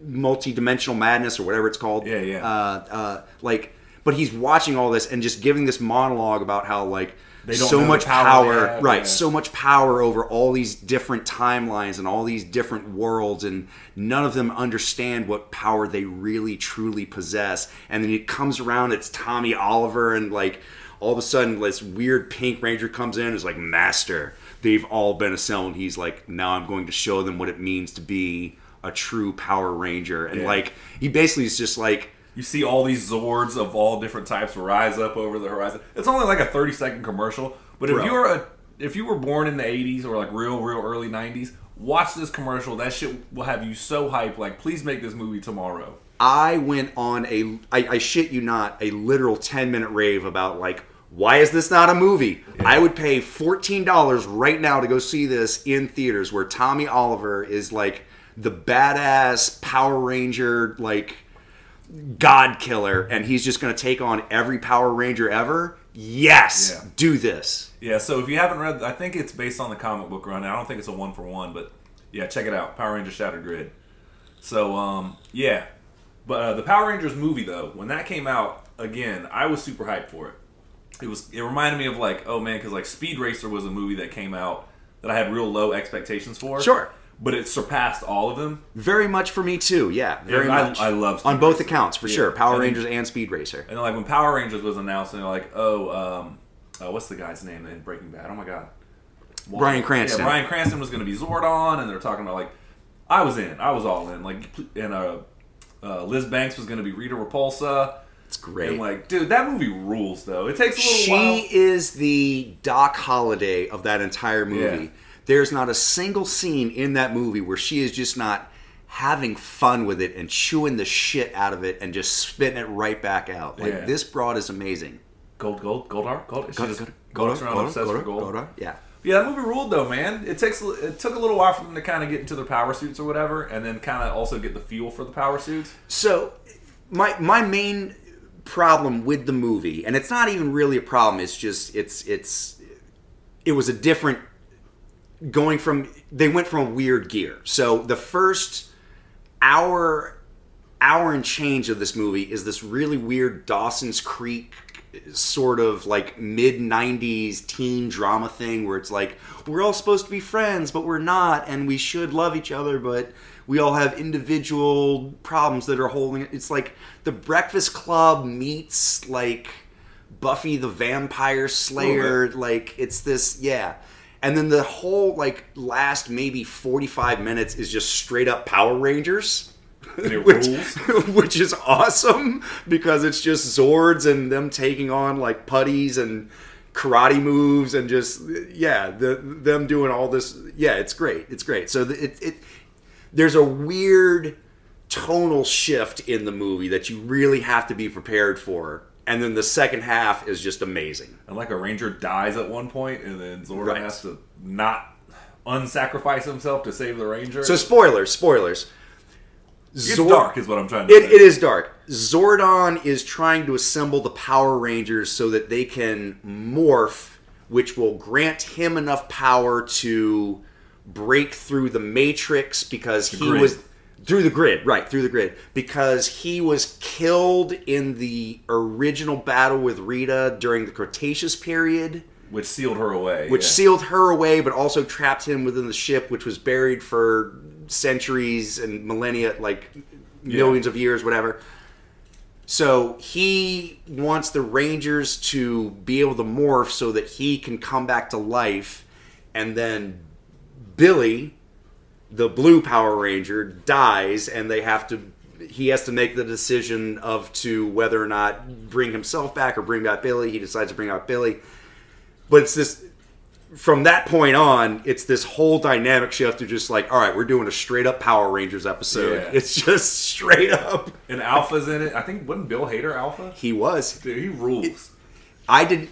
multi-dimensional madness or whatever it's called. Yeah, yeah. Uh, uh, like, but he's watching all this and just giving this monologue about how like. They don't so much power power, right? yeah. So much power over all these different timelines and all these different worlds, and none of them understand what power they really truly possess. And then it comes around, it's Tommy Oliver, and like all of a sudden, this weird Pink Ranger comes in, and is like, "Master, they've all been a assembled." He's like, "Now I'm going to show them what it means to be a true Power Ranger," and Yeah. like he basically is just like. You see all these Zords of all different types rise up over the horizon. It's only like a thirty second commercial, but if you were a if you were born in the eighties or like real real early nineties, watch this commercial. That shit will have you so hyped. Like, please make this movie tomorrow. I went on a, I, I shit you not, a literal 10 minute rave about like Why is this not a movie? I would pay $14 right now to go see this in theaters where Tommy Oliver is like the badass Power Ranger, like God killer, and he's just going to take on every Power Ranger ever. Yes, Yeah. do this. Yeah, so if you haven't read, I think it's based on the comic book run. I don't think it's a one for one, but yeah, check it out. Power Ranger Shattered Grid. So um, yeah, but uh, the Power Rangers movie though, when that came out, again, I was super hyped for it. It was. It reminded me of like, oh man, because like Speed Racer was a movie that came out that I had real low expectations for. Sure. But it surpassed all of them. Very much for me too. Yeah, very I- much. I love Speed on both Racer. accounts for Yeah. sure. Power And then- Rangers and Speed Racer. And then like when Power Rangers was announced, and they're like, oh, um, uh, what's the guy's name in Breaking Bad? Oh my god, Bryan Cranston. Yeah, Bryan Cranston was going to be Zordon, and they're talking about like, I was in, I was all in. Like, and uh, uh, Liz Banks was going to be Rita Repulsa. It's great. And like, dude, that movie rules though. It takes a little she while. is the Doc Holliday of that entire movie. Yeah. There's not a single scene in that movie where she is just not having fun with it and chewing the shit out of it and just spitting it right back out. Like Yeah. this broad is amazing. Gold, gold, Goldar, gold. She just Go walks around obsessed gold. Yeah. Yeah, that movie ruled though, man. It takes it took a little while for them to kind of get into their power suits or whatever, and then kind of also get the fuel for the power suits. So my my main problem with the movie, and it's not even really a problem, it's just it's it's it was a different going from they went from a weird gear. So the first hour hour and change of this movie is this really weird Dawson's Creek sort of like mid 90s teen drama thing where it's like we're all supposed to be friends but we're not and we should love each other but we all have individual problems that are holding it's like the breakfast club meets like buffy the vampire slayer like it's this yeah and then the whole like last maybe 45 minutes is just straight up power rangers which, which is awesome because it's just Zords and them taking on like putties and karate moves and just yeah, the, them doing all this. Yeah, it's great. It's great. So it, it there's a weird tonal shift in the movie that you really have to be prepared for. And then the second half is just amazing. And like a ranger dies at one point, and then Zordon Right. has to not unsacrifice himself to save the ranger. So spoilers, spoilers. it's Zor- dark, is what I'm trying to It, say. it is dark. Zordon is trying to assemble the Power Rangers so that they can morph, which will grant him enough power to break through the Matrix because he grid. was through the grid, right? Through the grid because he was killed in the original battle with Rita during the Cretaceous period which sealed her away. which yeah. sealed her away, but also trapped him within the ship, which was buried for centuries and millennia, like millions of years, whatever. So he wants the Rangers to be able to morph so that he can come back to life, and then Billy, the Blue Power Ranger, dies, and they have to. He has to make the decision of to whether or not bring himself back or bring back Billy. He decides to bring out Billy but it's this from that point on it's this whole dynamic shift of just like all right we're doing a straight up power rangers episode Yeah. it's just straight up and Alpha's in it. I think wasn't Bill Hader Alpha? he was Dude, he rules. i did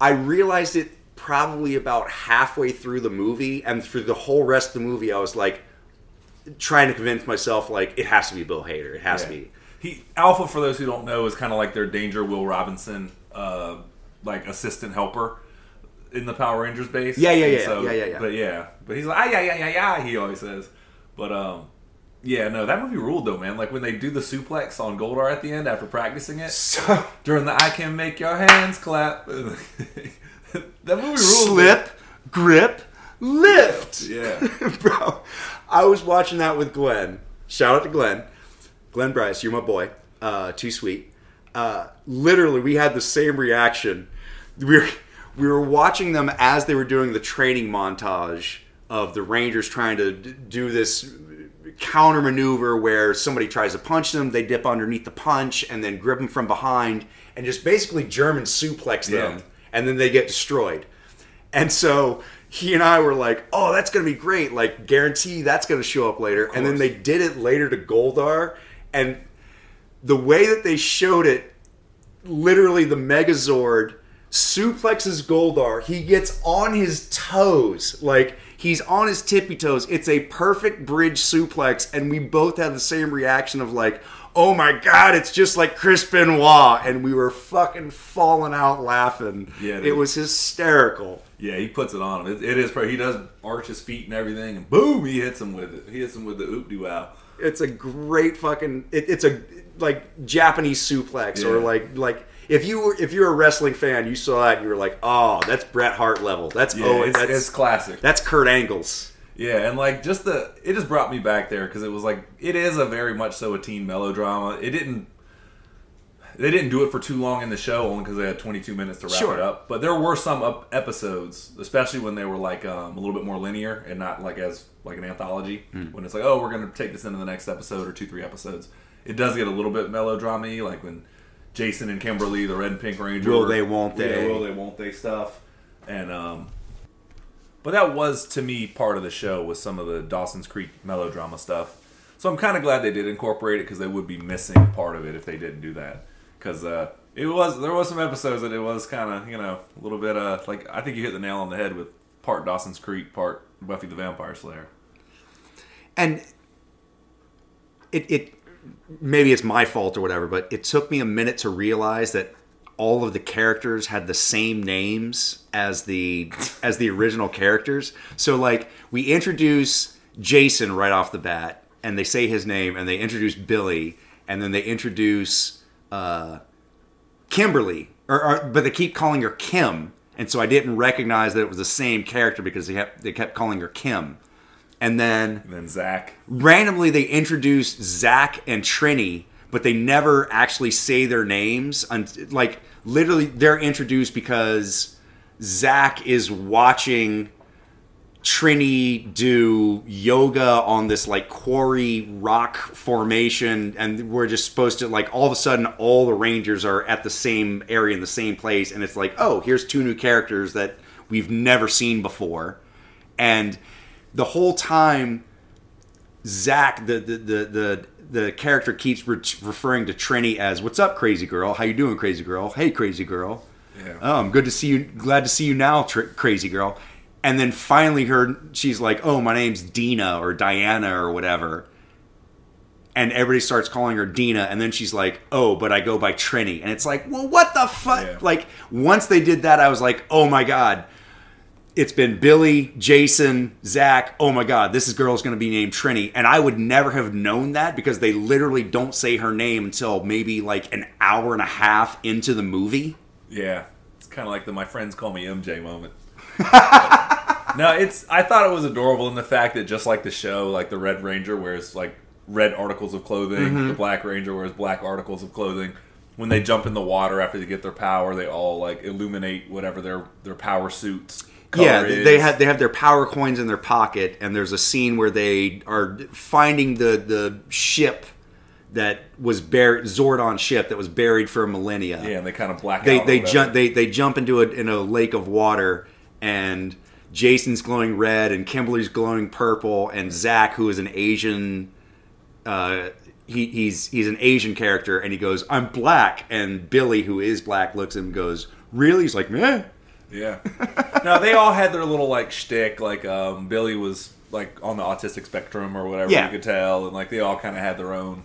i realized it probably about halfway through the movie and through the whole rest of the movie i was like trying to convince myself like it has to be bill hader it has to be He Alpha, for those who don't know, is kind of like their Danger Will Robinson, uh, like assistant helper in the Power Rangers base. Yeah, yeah, yeah, yeah, yeah, yeah. But yeah, but he's like, ah, yeah, yeah, yeah, yeah. He always says, but um, yeah, no, that movie ruled though, man. Like when they do the suplex on Goldar at the end after practicing it so during the "I can make your hands clap." that movie ruled. slip grip lift Yeah. bro. I was watching that with Glenn. Shout out to Glenn, Glenn Bryce. You're my boy. Uh, too sweet. Uh, literally, we had the same reaction. We were we were watching them as they were doing the training montage of the Rangers trying to d- do this counter maneuver where somebody tries to punch them, they dip underneath the punch, and then grip them from behind, and just basically German suplex them, Yeah. And then they get destroyed. And so he and I were like, "Oh, that's gonna be great! Like, guarantee that's gonna show up later." And then they did it later to Goldar, and the way that they showed it, literally the Megazord suplexes Goldar. He gets on his toes, like he's on his tippy toes. It's a perfect bridge suplex, and we both had the same reaction of like, "Oh my god, it's just like Chris Benoit," and we were fucking falling out laughing. Yeah, it was hysterical. Yeah, he puts it on him. It, it is. pretty- He does arch his feet and everything, and boom, he hits him with it. He hits him with the oop de wow. It's a great fucking. It, it's a like Japanese suplex or like like. If you were if you're a wrestling fan, you saw that and you were like, "Oh, that's Bret Hart level. That's Yeah, oh, it's, that's it's classic. that's Kurt Angle's." Yeah, and like just the it just brought me back there because it was like it is a very much so a teen melodrama. It didn't they didn't do it for too long in the show only because they had 22 minutes to wrap Sure. it up. But there were some up episodes, especially when they were like um, a little bit more linear and not like as like an anthology. Hmm. When it's like, oh, we're gonna take this into the next episode or two, three episodes. It does get a little bit melodrama like when Jason and Kimberly, the Red and Pink Ranger, Will they, won't they? Yeah, will they, won't they stuff, and um, but that was to me part of the show was some of the Dawson's Creek melodrama stuff. So I'm kind of glad they did incorporate it because they would be missing part of it if they didn't do that. Because uh, it was there was some episodes that it was kind of you know a little bit uh like I think you hit the nail on the head with part Dawson's Creek, part Buffy the Vampire Slayer. and it, it maybe it's my fault or whatever but it took me a minute to realize that all of the characters had the same names as the as the original characters so like we introduce jason right off the bat and they say his name and they introduce billy and then they introduce uh kimberly or, or but they keep calling her kim and so i didn't recognize that it was the same character because they kept they kept calling her kim and then And then Zach, randomly they introduce Zach and Trini, but they never actually say their names. Un- Like literally, they're introduced because Zach is watching Trini do yoga on this like quarry rock formation, and we're just supposed to like all of a sudden all the Rangers are at the same area in the same place, and it's like, oh, here's two new characters that we've never seen before, and the whole time Zach, the the the the, the character keeps re- referring to Trini as "What's up, crazy girl? How you doing, crazy girl? Hey, crazy girl. Yeah. Oh, I'm good to see you. Glad to see you now, tr- crazy girl." And then finally, her she's like, "Oh, my name's Dina or Diana or whatever." And everybody starts calling her Dina, and then she's like, "Oh, but I go by Trini," and it's like, "Well, what the fuck?" Yeah. Like once they did that, I was like, "Oh my god." It's been Billy, Jason, Zach. Oh my God, this is girl's going to be named Trini, and I would never have known that because they literally don't say her name until maybe like an hour and a half into the movie. Yeah, it's kind of like the my friends call me MJ moment. no, it's I thought it was adorable in the fact that just like the show, like the Red Ranger wears like red articles of clothing, the mm-hmm. Black Ranger wears black articles of clothing. When they jump in the water after they get their power, they all like illuminate whatever their their power suits. Yeah, is. they have they have their power coins in their pocket, and there's a scene where they are finding the the ship that was buried, Zordon ship that was buried for millennia. yeah, and they kind of black they out. they jump they they jump into a in a lake of water and Jason's glowing red and Kimberly's glowing purple and Zach who is an Asian uh he, he's he's an Asian character and he goes I'm black and Billy who is black looks at him and goes really he's like meh Yeah. no, they all had their little like shtick. Like um, Billy was like on the autistic spectrum or whatever Yeah. you could tell, and like they all kind of had their own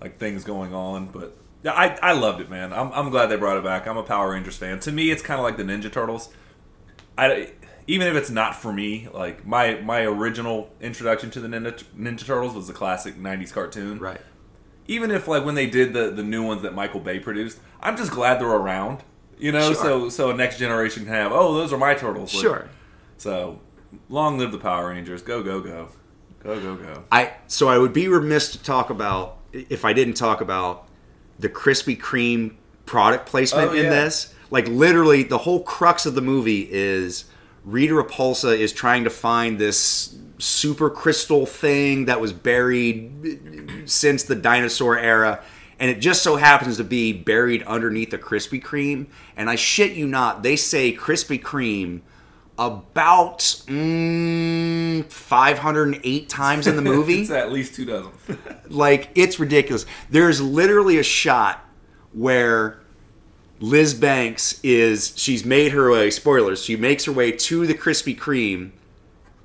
like things going on. But yeah, I I loved it, man. I'm I'm glad they brought it back. I'm a Power Rangers fan. To me, it's kind of like the Ninja Turtles. I even if it's not for me, like my my original introduction to the Ninja, Ninja Turtles was the classic '90s cartoon right even if like when they did the the new ones that Michael Bay produced, I'm just glad they're around. You know, Sure. so so a next generation can have. Oh, those are my turtles. Like, sure So, long live the Power Rangers. Go go go, go go go. I so I would be remiss to talk about if I didn't talk about the Krispy Kreme product placement Oh, in yeah. this. Like literally, the whole crux of the movie is Rita Repulsa is trying to find this super crystal thing that was buried since the dinosaur era. And it just so happens to be buried underneath a Krispy Kreme. And I shit you not, they say Krispy Kreme about mm, 508 times in the movie it's at least two dozen. like it's ridiculous there's literally a shot where Liz Banks is she's made her way. Spoilers. She makes her way to the Krispy Kreme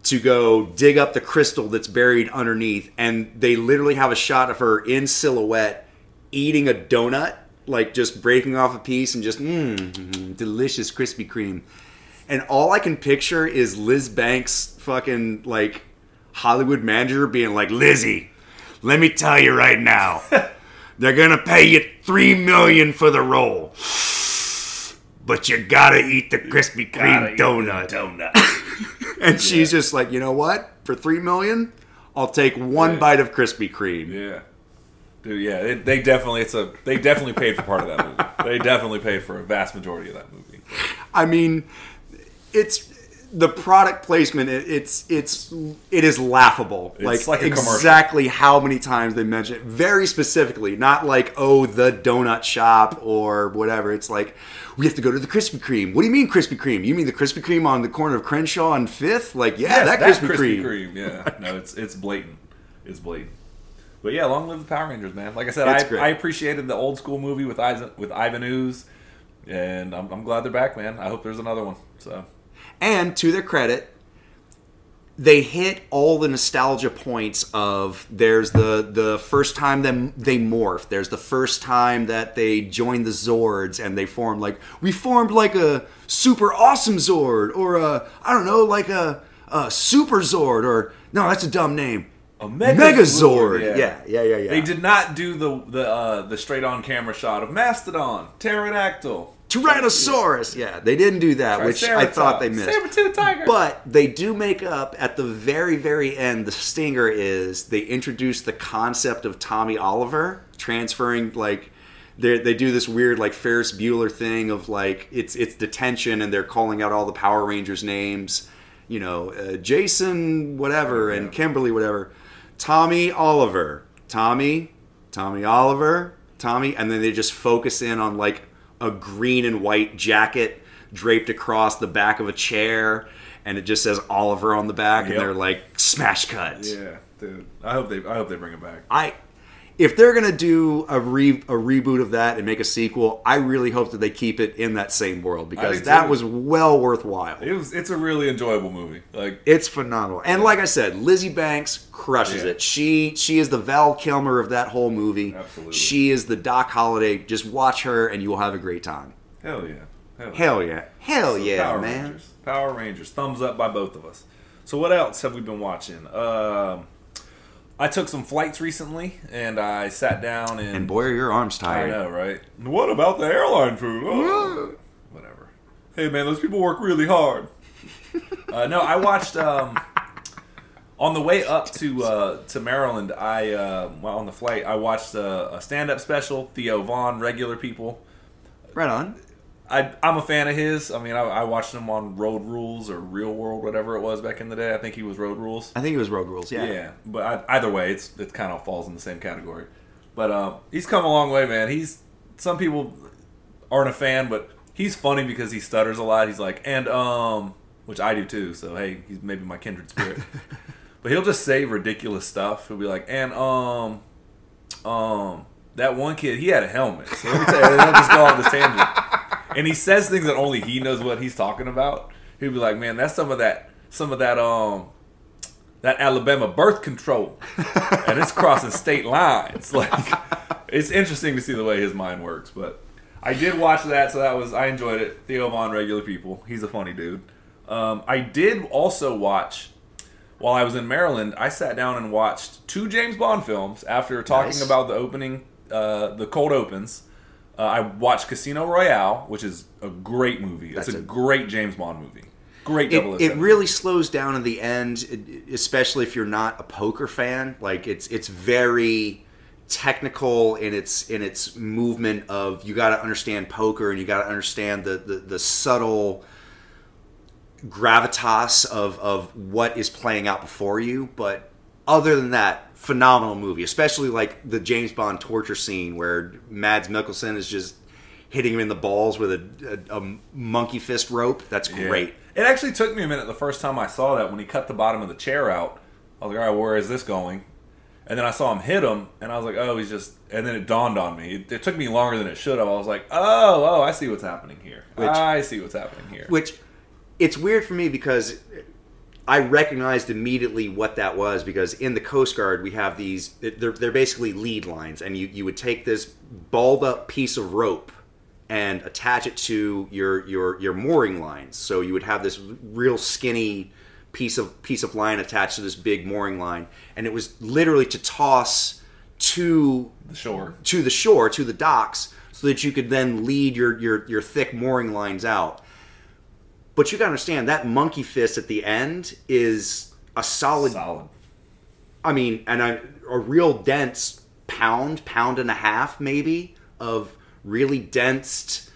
to go dig up the crystal that's buried underneath, and they literally have a shot of her in silhouette eating a donut, like just breaking off a piece and just mmm, delicious Krispy Kreme. And all I can picture is Liz Banks fucking like Hollywood manager being like, Lizzie, let me tell you right now, they're gonna pay you three million for the role. But you gotta eat the Krispy Kreme donut. donut. and she's just like, you know what? For three million, I'll take one Yeah. bite of Krispy Kreme. yeah. Dude, yeah, they, they definitely it's a they definitely paid for part of that movie. They definitely paid for a vast majority of that movie. I mean, it's the product placement. It, it's it's it is laughable. It's like a commercial. exactly how many times they mention it. Very specifically, not like oh the donut shop or whatever. It's like we have to go to the Krispy Kreme. What do you mean Krispy Kreme? You mean the Krispy Kreme on the corner of Crenshaw and Fifth? Like yeah, that Yes, Krispy, Kreme. Yeah, no, it's it's blatant. It's blatant. But yeah, long live the Power Rangers, man. Like I said, I. I appreciated the old school movie with Ivan, with Ivan Ooze, and I'm, I'm glad they're back, man. I hope there's another one. So And to their credit, they hit all the nostalgia points of there's the the first time them they morphed. There's the first time that they joined the Zords and they formed like we formed like a super awesome Zord or a I don't know like a, a super Zord or no that's a dumb name. A Megazord. Yeah, yeah, yeah, yeah. They did not do the the uh, the straight on camera shot of Mastodon, Pterodactyl, Tyrannosaurus. Yeah, they didn't do that, which I thought they missed. Saber-tooth tiger. But they do make up at the very, very end. The stinger is they introduce the concept of Tommy Oliver transferring like they they do this weird like Ferris Bueller thing of like it's it's detention and they're calling out all the Power Rangers names, you know, uh, Jason whatever and Kimberly whatever, Tommy Oliver, Tommy, Tommy Oliver, Tommy, and then they just focus in on like a green and white jacket draped across the back of a chair, and it just says Oliver on the back, and they're like smash cut. yeah, dude. I hope they I hope they bring it back. I, if they're gonna do a re a reboot of that and make a sequel, I really hope that they keep it in that same world because that too. was well worthwhile. It was it's a really enjoyable movie. Like It's phenomenal, and like I said, Lizzie Banks crushes Yeah. it. She she is the Val Kilmer of that whole movie. Absolutely. She is the Doc Holliday. Just watch her, and you will have a great time. hell yeah, hell, yeah. Hell yeah, hell So yeah, Power man. Rangers. Power Rangers. Thumbs up by both of us. So what else have we been watching? Um, I took some flights recently, and I sat down and, And boy, are your arms tired. I know, right? What about the airline food? Oh, whatever. Hey man, those people work really hard. uh, no, I watched um, on the way up to uh, to Maryland. I uh, well, on the flight, I watched a, a stand up special. Theo Von, regular people. Right on. I, I'm a fan of his. I mean, I, I watched him on Road Rules or Real World, whatever it was back in the day. I think he was Road Rules. I think it was Road Rules. Yeah. Yeah, but I, either way, it's it kind of falls in the same category. But um, he's come a long way, man. He's some people aren't a fan, but he's funny because he stutters a lot. He's like, and um, which I do too. So hey, he's maybe my kindred spirit. but he'll just say ridiculous stuff. He'll be like, and um, um, that one kid, he had a helmet. So let me tell you, he'll just go off this tangent. And he says things that only he knows what he's talking about. He'll be like, man, that's some of that, some of that, um, that Alabama birth control, and it's crossing state lines. Like, it's interesting to see the way his mind works. But I did watch that, so that was I enjoyed it. Theo Von, regular people, he's a funny dude. Um, I did also watch while I was in Maryland. I sat down and watched two James Bond films after talking Nice. about the opening, uh, the cold opens. Uh, I watched Casino Royale, which is a great movie. It's a, a- great James Bond movie. Great It, it really slows down in the end, especially if you're not a poker fan. Like it's it's very technical in its in its movement of you got to understand poker and you got to understand the, the the subtle gravitas of of what is playing out before you. But other than that, phenomenal movie. Especially like the James Bond torture scene where Mads Mikkelsen is just hitting him in the balls with a, a, a monkey fist rope. That's Yeah. great. It actually took me a minute the first time I saw that when he cut the bottom of the chair out. I was like, all right, where is this going? And then I saw him hit him, and I was like, "Oh, he's just." And then it dawned on me. It, it took me longer than it should have. I was like, "Oh, oh, I see what's happening here. Which- I see what's happening here." Which it's weird for me because I recognized immediately what that was because in the Coast Guard we have these they're, they're basically lead lines and you, you would take this balled up piece of rope and attach it to your your your mooring lines. So you would have this real skinny piece of piece of line attached to this big mooring line and it was literally to toss to the shore. to the shore, to the docks, so that you could then lead your your, your thick mooring lines out. But you gotta understand that monkey fist at the end is a solid. Solid. I mean, and a, a real dense pound, pound and a half, maybe of really dense,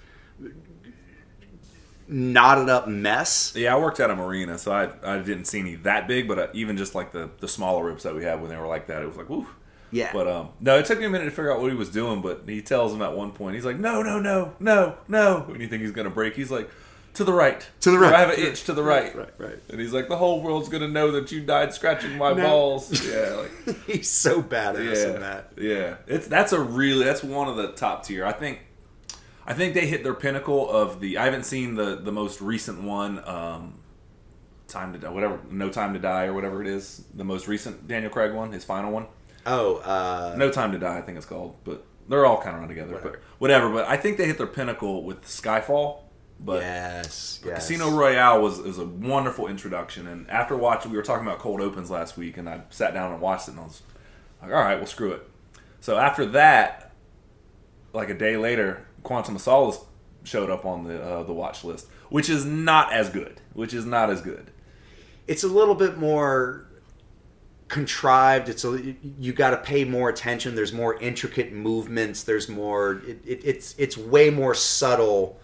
knotted up mess. Yeah, I worked at a marina, so I I didn't see any that big, but uh, even just like the the smaller rips that we had when they were like that, it was like woo. Yeah. But um, no, it took me a minute to figure out what he was doing. But he tells him at one point, he's like, "No, no, no, no, no." When you think he's gonna break, he's like, "To the right, To the right. I have an itch to the right, Right, right. And he's like, "The whole world's gonna know that you died scratching my No. balls." Yeah, like He's so badass in yeah, that. yeah. It's that's a really that's one of the top tier. I think, I think they hit their pinnacle of the. I haven't seen the the most recent one. Um, time to die, whatever, no time to die or whatever it is. The most recent Daniel Craig one, his final one. Oh, uh, No time to die, I think it's called. But they're all kind of run together. Whatever. But whatever. But I think they hit their pinnacle with Skyfall. But yes, yes. Casino Royale was, was a wonderful introduction, and after watching, we were talking about cold opens last week, and I sat down and watched it, and I was like, "All right, well, screw it." So after that, like a day later, Quantum of Solace showed up on the uh, the watch list, which is not as good. Which is not as good. it's a little bit more contrived it's a you got to pay more attention there's more intricate movements there's more it, it, it's it's way more subtle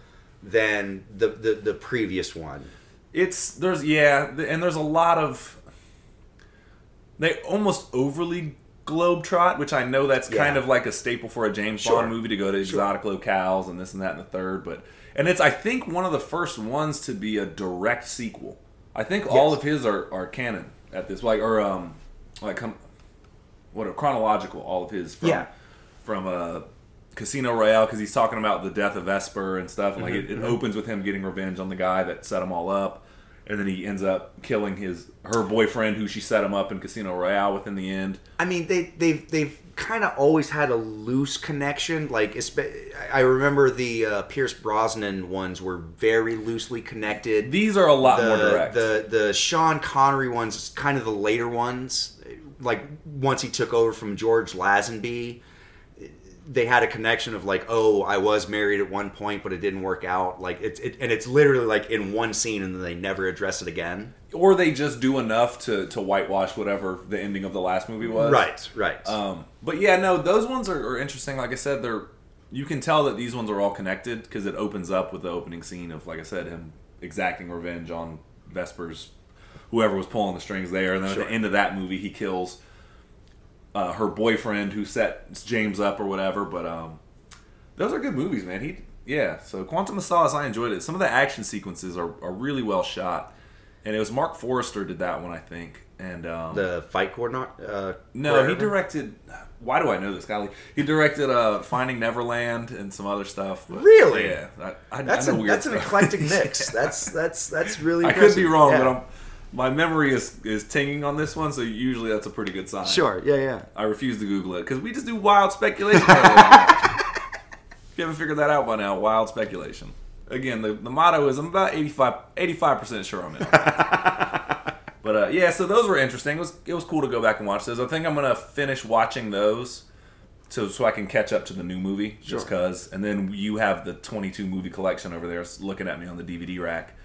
than the, the the previous one It's there's yeah, and there's a lot of they almost overly globetrot, which I know that's kind of like a staple for a James Sure. Bond movie to go to exotic locales and this and that and the third. But and it's I think one of the first ones to be a direct sequel. I think all of his are, are canon at this like or um like come what are chronological all of his from Yeah. from uh Casino Royale because he's talking about the death of Vesper and stuff. And like Mm-hmm, it, it opens with him getting revenge on the guy that set them all up, and then he ends up killing his her boyfriend who she set him up in Casino Royale with in the end. i mean they they've they've kind of always had a loose connection like i remember the uh, pierce brosnan ones were very loosely connected These are a lot the, more direct. The the Sean Connery ones, kind of the later ones, like once he took over from George Lazenby, they had a connection of like, oh, I was married at one point, but it didn't work out. Like it's it, and it's literally like in one scene, and then they never address it again. or they just do enough to to whitewash whatever the ending of the last movie was. Right, right. Um, but yeah, no, those ones are, are interesting. Like I said, they're you can tell that these ones are all connected because it opens up with the opening scene of, like I said, him exacting revenge on Vesper's whoever was pulling the strings there, and then Sure. at the end of that movie, he kills uh, her boyfriend who set James up or whatever. But um, those are good movies, man. He yeah. So Quantum of Solace, I enjoyed it. Some of the action sequences are, are really well shot, and it was Marc Forster did that one, I think. And um, the fight coordinator. Uh, no, he directed. Why do I know this, guy? He directed uh, Finding Neverland and some other stuff. but- Really? Yeah, I, I, That's I know a, that's an eclectic mix. That's that's that's really. I could be wrong, Yeah. but I'm, my memory is is tinging on this one, so usually that's a pretty good sign. sure. Yeah, yeah. I refuse to Google it because we just do wild speculation. if you haven't figured that out by now, wild speculation. Again, the, the motto is I'm about 85 percent sure I'm in. on it. but uh, yeah, so those were interesting. It was it was cool to go back and watch those. I think I'm gonna finish watching those. So, so I can catch up to the new movie, just Sure. cause, and then you have the 22 movie collection over there looking at me on the DVD rack,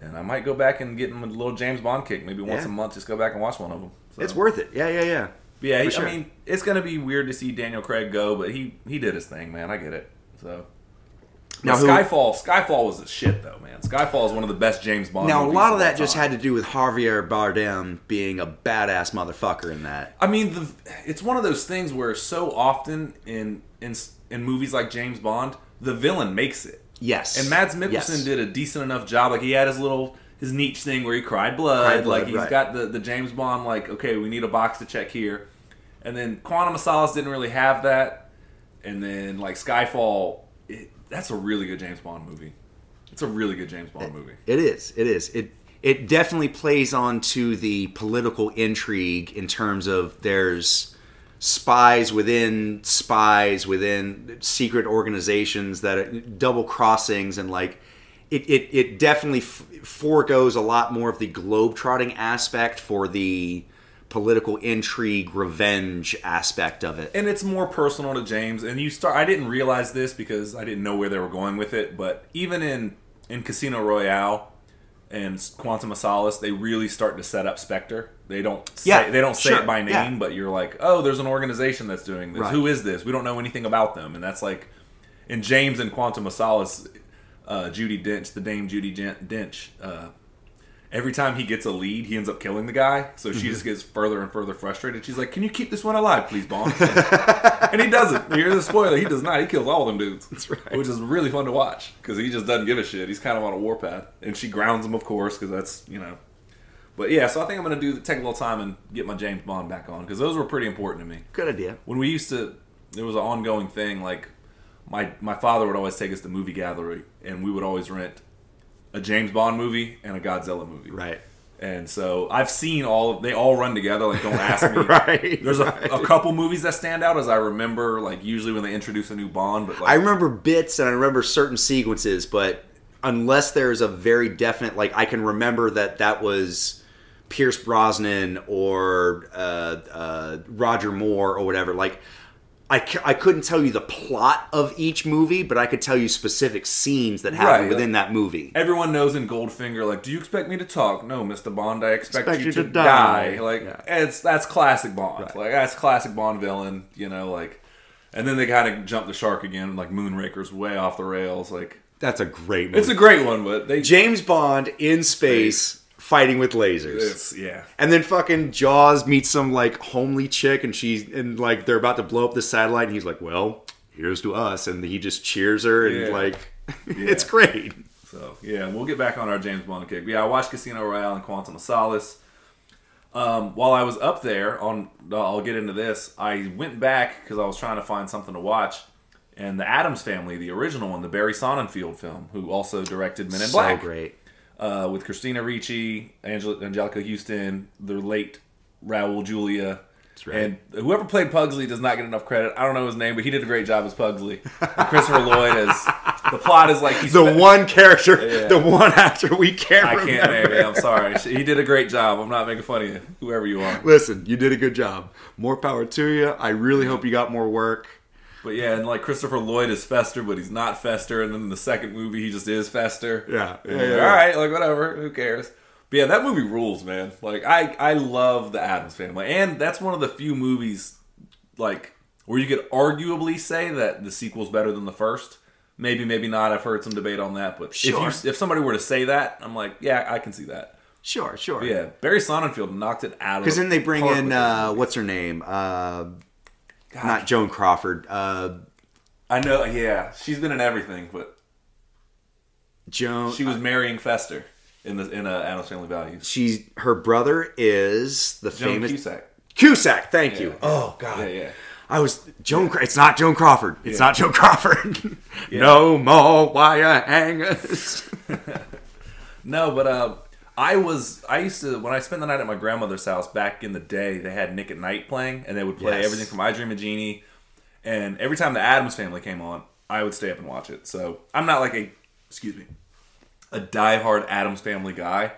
and I might go back and get him a little James Bond kick, maybe once Yeah. a month, just go back and watch one of them. So. It's worth it. Yeah, yeah, yeah. Yeah, he- sure. I mean, it's gonna be weird to see Daniel Craig go, but he he did his thing, man. I get it. So now, who- Skyfall, Skyfall was a shit though, man. Skyfall is one of the best James Bond. Now a lot of that just had to do with Javier Bardem being a badass motherfucker in that. I mean, the, it's one of those things where so often in in in movies like James Bond, the villain makes it. Yes. And Mads Mikkelsen Yes. did a decent enough job. Like he had his little his niche thing where he cried blood. Cried blood, like he's right. got the the James Bond like okay, we need a box to check here. And then Quantum of Solace didn't really have that. And then like Skyfall, it, that's a really good James Bond movie. It's a really good James Bond movie. It is. It is. It it definitely plays on to the political intrigue in terms of there's spies within spies within secret organizations that are double crossings and like it, it, it definitely f- foregoes a lot more of the globetrotting aspect for the political intrigue revenge aspect of it and it's more personal to James. And you start. I didn't realize this because I didn't know where they were going with it. But even in in Casino Royale and Quantum of Solace, they really start to set up Spectre. They don't. Say, Yeah, They don't say sure, it by name, yeah. but you're like, oh, there's an organization that's doing this. Right. Who is this? We don't know anything about them. And that's like in James and Quantum of Solace. Uh, Judi Dench, the Dame Judi Dench. Uh, every time he gets a lead, he ends up killing the guy. So Mm-hmm. she just gets further and further frustrated. She's like, "Can you keep this one alive, please, Bond?" and he doesn't. Here's a spoiler: he does not. He kills all them dudes. That's right. Which is really fun to watch because he just doesn't give a shit. He's kind of on a warpath, and she grounds him, of course, because that's you know. But yeah, so I think I'm gonna do take a little time and get my James Bond back on because those were pretty important to me good idea when we used to it was an ongoing thing like my my father would always take us to movie gallery and we would always rent a James Bond movie and a Godzilla movie. right And so I've seen all they all run together like don't ask me. right There's a, right. a couple movies that stand out as I remember like usually when they introduce a new Bond but like I remember bits and I remember certain sequences, but unless there's a very definite, like I can remember that that was Pierce Brosnan or uh, uh, Roger Moore or whatever. Like I, I couldn't tell you the plot of each movie, but I could tell you specific scenes that happen Right, within that movie. Everyone knows in Goldfinger, like, do you expect me to talk? No, Mr. Bond, I expect, Expect you, you to, die. die. Like, Yeah. it's that's classic Bond. Like, that's classic Bond villain. You know, like, and then they kind of jump the shark again. Like, Moonraker's way off the rails. Like, That's a great movie. it's a great one, but they James Bond in space fighting with lasers. it's yeah. And then fucking Jaws meets some like homely chick, and she's and like they're about to blow up the satellite, and he's like, "Well, here's to us," and he just cheers her, and Yeah. like, it's great. So yeah, we'll get back on our James Bond kick. But yeah, I watched Casino Royale and Quantum of Solace. Um, while I was up there on, I'll get into this. I went back because I was trying to find something to watch, and the Addams Family, the original one, the Barry Sonnenfeld film, who also directed Men in So Black, great. Uh, with Christina Ricci, Angela, Anjelica Huston, the late Raul Julia. right. And whoever played Pugsley does not get enough credit. I don't know his name, but he did a great job as Pugsley. And Christopher Lloyd as the plot is like he's The one character, Yeah. the one actor we can't I remember. can't name it. I'm sorry. He did a great job. I'm not making fun of you, whoever you are. Listen, you did a good job. More power to you. I really hope you got more work. But yeah, and like Christopher Lloyd is Fester, but he's not Fester. And then in the second movie, he just is Fester. Yeah, yeah, yeah, like, yeah. All right, like whatever. Who cares? But yeah, that movie rules, man. Like I, I love the Addams Family, and that's one of the few movies like where you could arguably say that the sequel's better than the first. Maybe, maybe not. I've heard some debate on that, but Sure. if you, if somebody were to say that, I'm like, yeah, I can see that. Sure, sure. But yeah, Barry Sonnenfeld knocked it out. Because then they bring in uh, what's her name? Uh, not Joan Crawford. Uh, I know, yeah, she's been in everything, but Joan. she was marrying Fester in the in uh, Addams Family Values. She's her brother is the Joan famous Cusack. Cusack. Thank you. Yeah. Oh God. Yeah, yeah. I was Joan. It's not Joan Crawford. It's not Joan Crawford. no more wire hangers. No, but uh, I was I used to when I spent the night at my grandmother's house back in the day. They had Nick at Night playing, and they would play Yes. everything from I Dream of Jeannie. And every time the Addams Family came on, I would stay up and watch it. So I'm not like a excuse me a diehard Addams Family guy,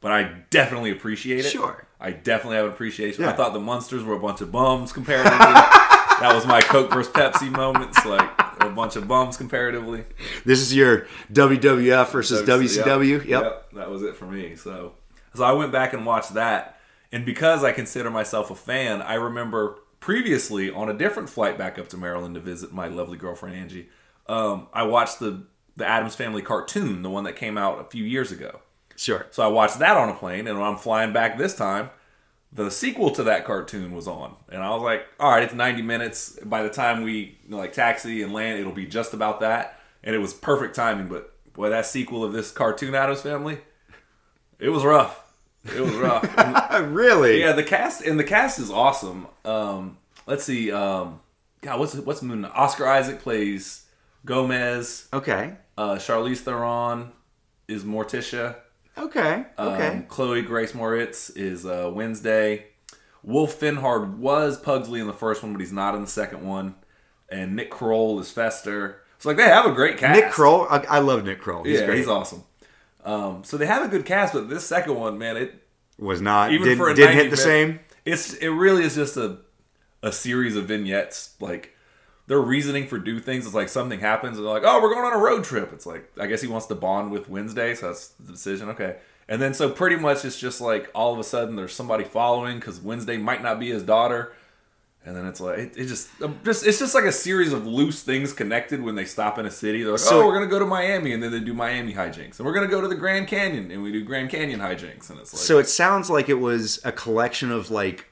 but I definitely appreciate it. Sure. I definitely have an appreciation. I thought the Munsters were a bunch of bums compared comparatively. that was my Coke versus Pepsi moments, like a bunch of bums comparatively. this is your WWF versus WCW. Yep. Yep, that was it for me. So, so I went back and watched that, and because I consider myself a fan, I remember previously on a different flight back up to Maryland to visit my lovely girlfriend Angie. Um, I watched the the Addams Family cartoon, the one that came out a few years ago. Sure. So I watched that on a plane, and when I'm flying back this time, the sequel to that cartoon was on, and I was like, "All right, it's 90 minutes. By the time we you know, like taxi and land, it'll be just about that." And it was perfect timing. But boy, that sequel of this cartoon Addams Family, it was rough. It was rough. And, really? yeah, the cast and the cast is awesome. Um, let's see. Um, God, what's what's Moon? Oscar Isaac plays Gomez. Okay. Uh, Charlize Theron is Morticia. Okay. Okay. Um, Chloe Grace Moretz is uh, Wednesday. Wolf Finhard was Pugsley in the first one, but he's not in the second one. And Nick Kroll is Fester. So like they have a great cast. Nick Kroll. I, I love Nick Kroll. He's yeah, great. he's awesome. Um, so they have a good cast, but this second one, man, it Was not. even didn't for a didn't hit the minute- same. It's it really is just a a series of vignettes. Like their reasoning for do things is like something happens and they're like, oh, we're going on a road trip. It's like I guess he wants to bond with Wednesday, so that's the decision. Okay, and then so pretty much it's just like all of a sudden there's somebody following because Wednesday might not be his daughter. And then it's like it, it just, um, just it's just like a series of loose things connected when they stop in a city. They're like, So- oh, we're gonna go to Miami, and then they do Miami hijinks, and we're gonna go to the Grand Canyon, and we do Grand Canyon hijinks, and it's like, So it sounds like it was a collection of like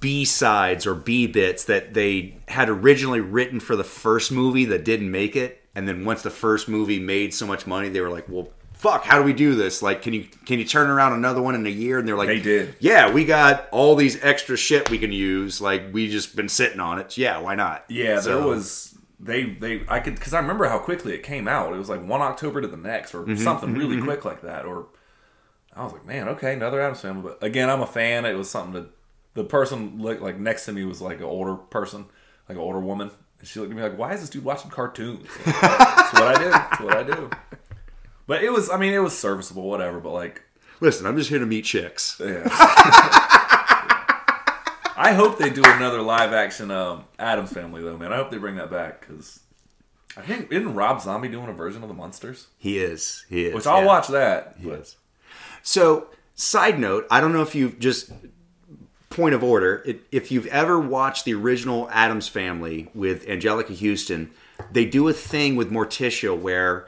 B sides or B bits that they had originally written for the first movie that didn't make it, and then once the first movie made so much money, they were like, "Well, fuck, how do we do this? Like, can you can you turn around another one in a year?" And they're like, They did. Yeah, we got all these extra shit we can use. Like, we just been sitting on it. Yeah, why not? Yeah, So- there was they they I could because I remember how quickly it came out. It was like one October to the next, or Mm-hmm, something really quick like that. Or I was like, man, okay, another Addams family. But again, I'm a fan. It was something that the person like like next to me was like an older person, like an older woman, and she looked at me like, why is this dude watching cartoons? Like, That's what I do. That's what I do. But it was, I mean, it was serviceable, whatever. But like, Listen, I'm just here to meet chicks. yeah. I hope they do another live action um, Addams Family though, man. I hope they bring that back because I think isn't Rob Zombie doing a version of the Munsters, He is. He is. which I'll yeah. watch that. But is. So, side note, I don't know if you've just point of order, it, if you've ever watched the original Addams Family with Anjelica Huston, they do a thing with Morticia where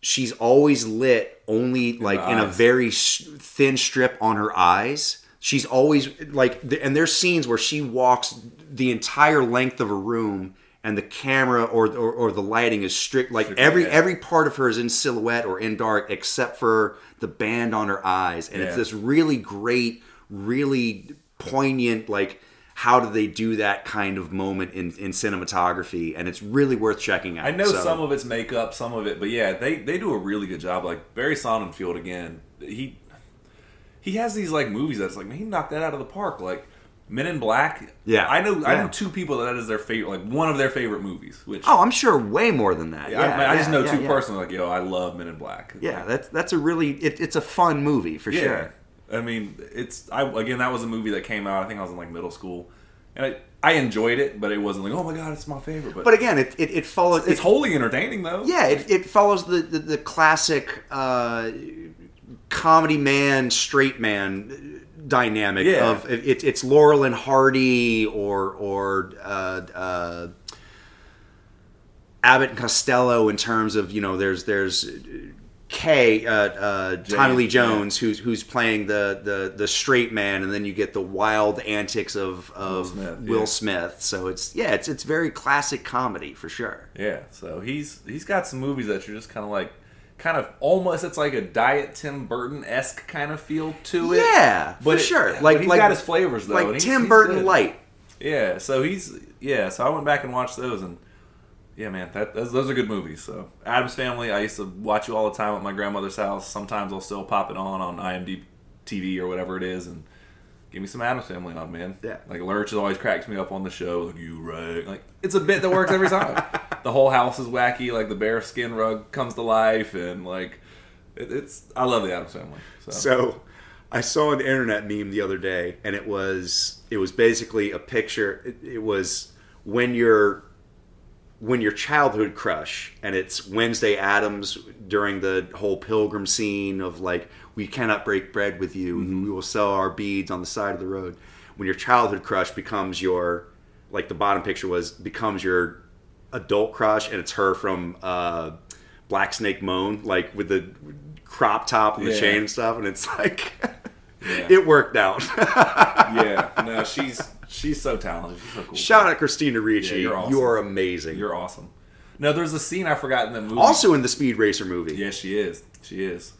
she's always lit only like in a very thin strip on her eyes. She's always like, and there's scenes where she walks the entire length of a room, and the camera or or, or the lighting is strict. Like every yeah. every part of her is in silhouette or in dark, except for the band on her eyes, and it's this really great, really poignant like. How do they do that kind of moment in, in cinematography? And it's really worth checking out. I know So- some of it's makeup, some of it, but yeah, they they do a really good job. Like Barry Sonnenfeld again, he he has these like movies that's like man, he knocked that out of the park. Like Men in Black. Yeah. I know I know two people that that is their favorite, like one of their favorite movies. Which Oh, I'm sure way more than that. I, Yeah, I just yeah, know yeah, two yeah. personally. Like yo, I love Men in Black. Yeah, that's that's a really it, it's a fun movie for Yeah. sure. I mean, it's I again that was a movie that came out. I think I was in like middle school, and I, I enjoyed it, but it wasn't like oh my god, it's my favorite. But, But again, it it, it follows. it's it- wholly entertaining though. yeah, it, it follows the the, the classic uh, comedy man straight man dynamic Yeah. of it, it's Laurel and Hardy or or uh, uh, Abbott and Costello in terms of you know there's there's Kay uh, uh, Tommy Lee yeah. Jones who's who's playing the, the the straight man and then you get the wild antics of of Smith, Will yeah. Smith so it's yeah it's it's very classic comedy for sure. Yeah, so he's he's got some movies that you're just kind of like, kind of almost it's like a diet Tim Burton esque kind of feel to it. Yeah, for but it- sure. Like he's like got his flavors though. like he's- Tim he's Burton light. Yeah, so he's yeah. So I went back and watched those, and yeah, man, that those, those are good movies. So Addams Family, I used to watch you all the time at my grandmother's house. Sometimes I'll still pop it on on IMDb TV or whatever it is, and give me some Addams Family on, man. Yeah. like Lurch always cracks me up on the show. Like you right, like it's a bit that works every time. the whole house is wacky. Like the bear skin rug comes to life, and like it, it's I love the Addams Family. So, So I saw an internet meme the other day, and it was it was basically a picture. It, it was when your when your childhood crush, and it's Wednesday Addams during the whole pilgrim scene of like we cannot break bread with you, Mm-hmm. we will sell our beads on the side of the road. When your childhood crush becomes your like the bottom picture was becomes your adult crush, and it's her from uh, Black Snake Moan, like with the crop top and the Yeah. chain and stuff, and it's like Yeah. it worked out. yeah, no, she's she's so talented. She's so cool. Shout out Christina Ricci, Yeah, you're awesome. you are amazing. You're awesome. No, there's a scene I forgot in the movie. also in the Speed Racer movie. yes, she is. She is.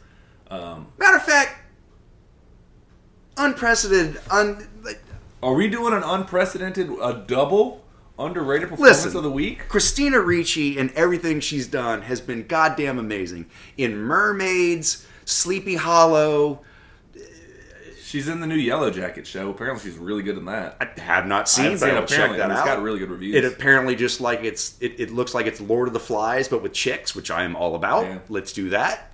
Um, Matter of fact, unprecedented, un, like, Are we doing an unprecedented, a double underrated performance Listen. of the week? Christina Ricci and everything she's done has been goddamn amazing. In Mermaids, Sleepy Hollow, She's in the new Yellow Jacket show. Apparently, she's really good in that. I have not I seen, but I it, will check apparently, that it's out. got really good reviews. It apparently just like it's it, it looks like it's Lord of the Flies, but with chicks, which I am all about. Yeah. Let's do that.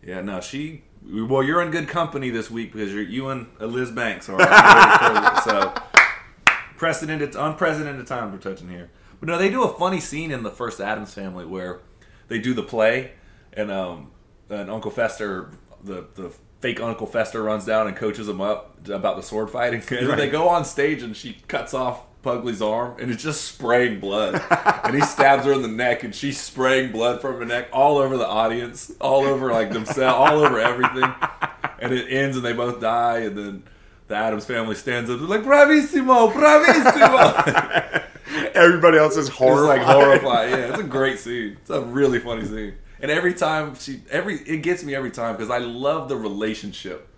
Yeah, no, she. Well, you're in good company this week because you're you and Liz Banks are so precedented, unprecedented times we're touching here. But no, they do a funny scene in the first Addams Family where they do the play, and um, and Uncle Fester, the the fake Uncle Fester runs down and coaches them up about the sword fighting, and then they go on stage and she cuts off. Pugly's arm and it's just spraying blood, and he stabs her in the neck, and she's spraying blood from her neck all over the audience, all over like themselves, all over everything, and it ends, and they both die, and then the Addams family stands up, they're like "Bravissimo, bravissimo!" Everybody else is It's horrified. like horrified. Yeah, it's a great scene. It's a really funny scene. And every time she, every it gets me every time because I love the relationship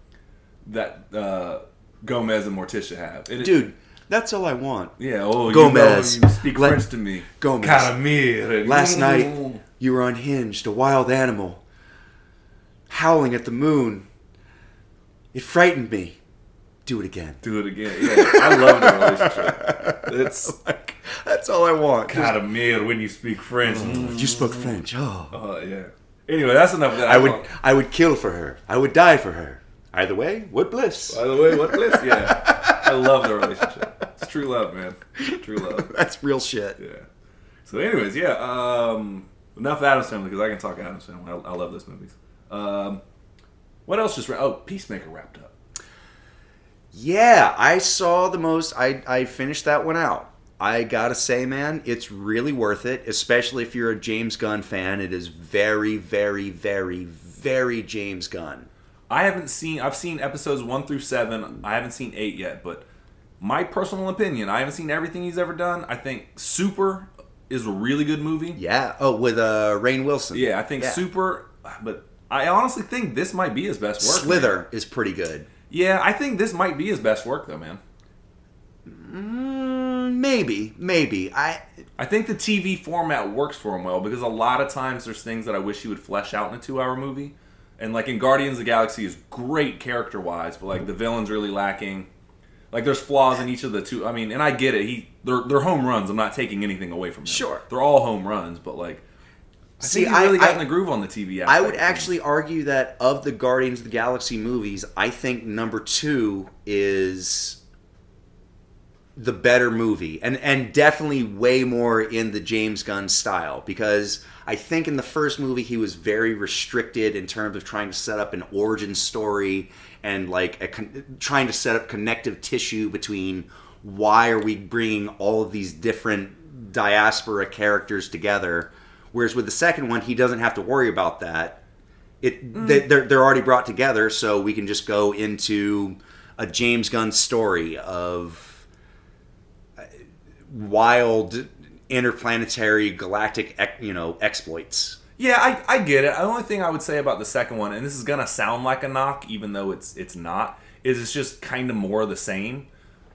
that uh, Gomez and Morticia have. It- Dude, that's all I want. yeah. Oh, Gomez, You, know, you speak let- French to me. Gomez. Caramir. Last night, you were unhinged, a wild animal, howling at the moon. It frightened me. Do it again. Do it again. Yeah, I love the relationship. It's Like, that's all I want. Just- Caramir when you speak French. you spoke French. Oh. Oh yeah. Anyway, that's enough of that. I would don't- I would kill for her. I would die for her. Either way, what bliss. By the way, what bliss? Yeah, I love the relationship. It's true love, man. True love. That's real shit. Yeah. So, anyways, yeah. Um, enough Addams Family because I can talk Addams Family. I, I love those movies. Um, what else just? Ra- oh, Peacemaker wrapped up. Yeah, I saw the most. I I finished that one out. I gotta say, man, it's really worth it, especially if you're a James Gunn fan. It is very, very, very, very James Gunn. I haven't seen. I've seen episodes one through seven. I haven't seen eight yet, but my personal opinion, I haven't seen everything he's ever done. I think Super is a really good movie. Yeah. Oh, with uh, Rainn Wilson. Yeah, I think Yeah. Super, but I honestly think this might be his best work. man. Slither is pretty good. Yeah, I think this might be his best work though, man. Mm, maybe, maybe. I I think the TV format works for him well because a lot of times there's things that I wish he would flesh out in a two-hour movie. And like in Guardians of the Galaxy is great character-wise, but like the villain's really lacking. Like there's flaws in each of the two. I mean, and I get it. He they're they're home runs. I'm not taking anything away from him. Sure. they're all home runs, but like I See, he really I- got in the groove on the TV. I would actually argue that of the Guardians of the Galaxy movies, I think number two is the better movie, and and definitely way more in the James Gunn style because I think in the first movie he was very restricted in terms of trying to set up an origin story and like a con- trying to set up connective tissue between why are we bringing all of these different diaspora characters together. Whereas with the second one he doesn't have to worry about that. It mm. they, they're, they're already brought together so we can just go into a james gunn story of wild interplanetary galactic, you know exploits Yeah, I, I get it. The only thing I would say about the second one, and this is gonna sound like a knock, even though it's it's not, is it's just kind of more of the same.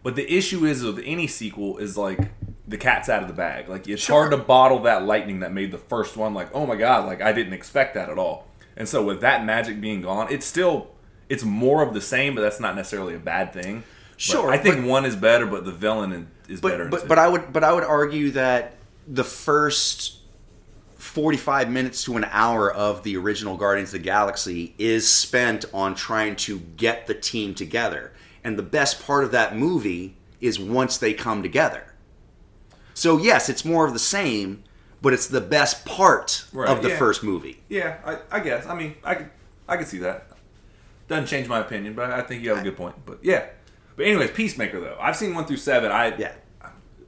But the issue is with any sequel is like the cat's out of the bag. Like it's hard to bottle that lightning that made the first one. Like oh my god, like I didn't expect that at all. And so with that magic being gone, it's still it's more of the same, but that's not necessarily a bad thing. But Sure, I think but- one is better, but the villain in- is but in but, two. but I would but I would argue that the first 45 minutes to an hour of the original Guardians of the Galaxy is spent on trying to get the team together. And the best part of that movie is once they come together. So yes, it's more of the same, but it's the best part Right, of the yeah. first movie. Yeah, I, I guess. I mean, I could, I could see that. Doesn't change my opinion, but I think you have a good point. But yeah. But anyways, Peacemaker though, I've seen one through seven. I Yeah.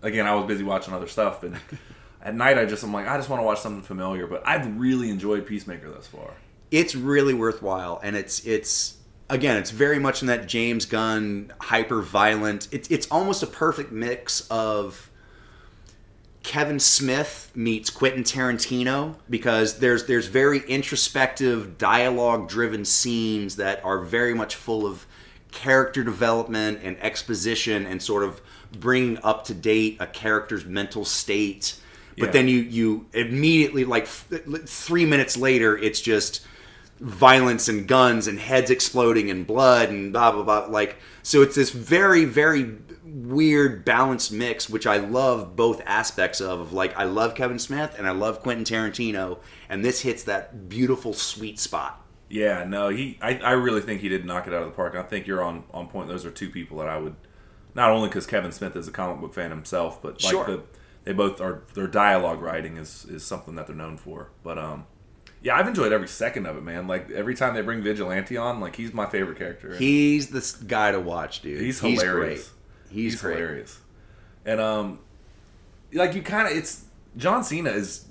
Again, I was busy watching other stuff, and at night I just I'm like I just want to watch something familiar. But I've really enjoyed Peacemaker thus far. it's really worthwhile and it's it's again it's very much in that james gunn hyper violent it's it's almost a perfect mix of kevin smith meets quentin tarantino because there's there's very introspective dialogue driven scenes that are very much full of character development and exposition and sort of bringing up to date a character's mental state. But Yeah. then you you immediately like three minutes later, it's just violence and guns and heads exploding and blood and blah blah blah. Like so, it's this very very weird balanced mix, which I love both aspects of. Of like I love Kevin Smith and I love Quentin Tarantino, and this hits that beautiful sweet spot. Yeah, no, he. I, I really think he did knock it out of the park. I think you're on on point. Those are two people that I would, not only because Kevin Smith is a comic book fan himself, but like Sure. the they both are their dialogue writing is is something that they're known for. But um, yeah, I've enjoyed every second of it, man. Like every time they bring Vigilante on, like he's my favorite character. He's the guy to watch, dude. He's He's hilarious. great. He's, He's great. hilarious. And um, like you kind of it's John Cena is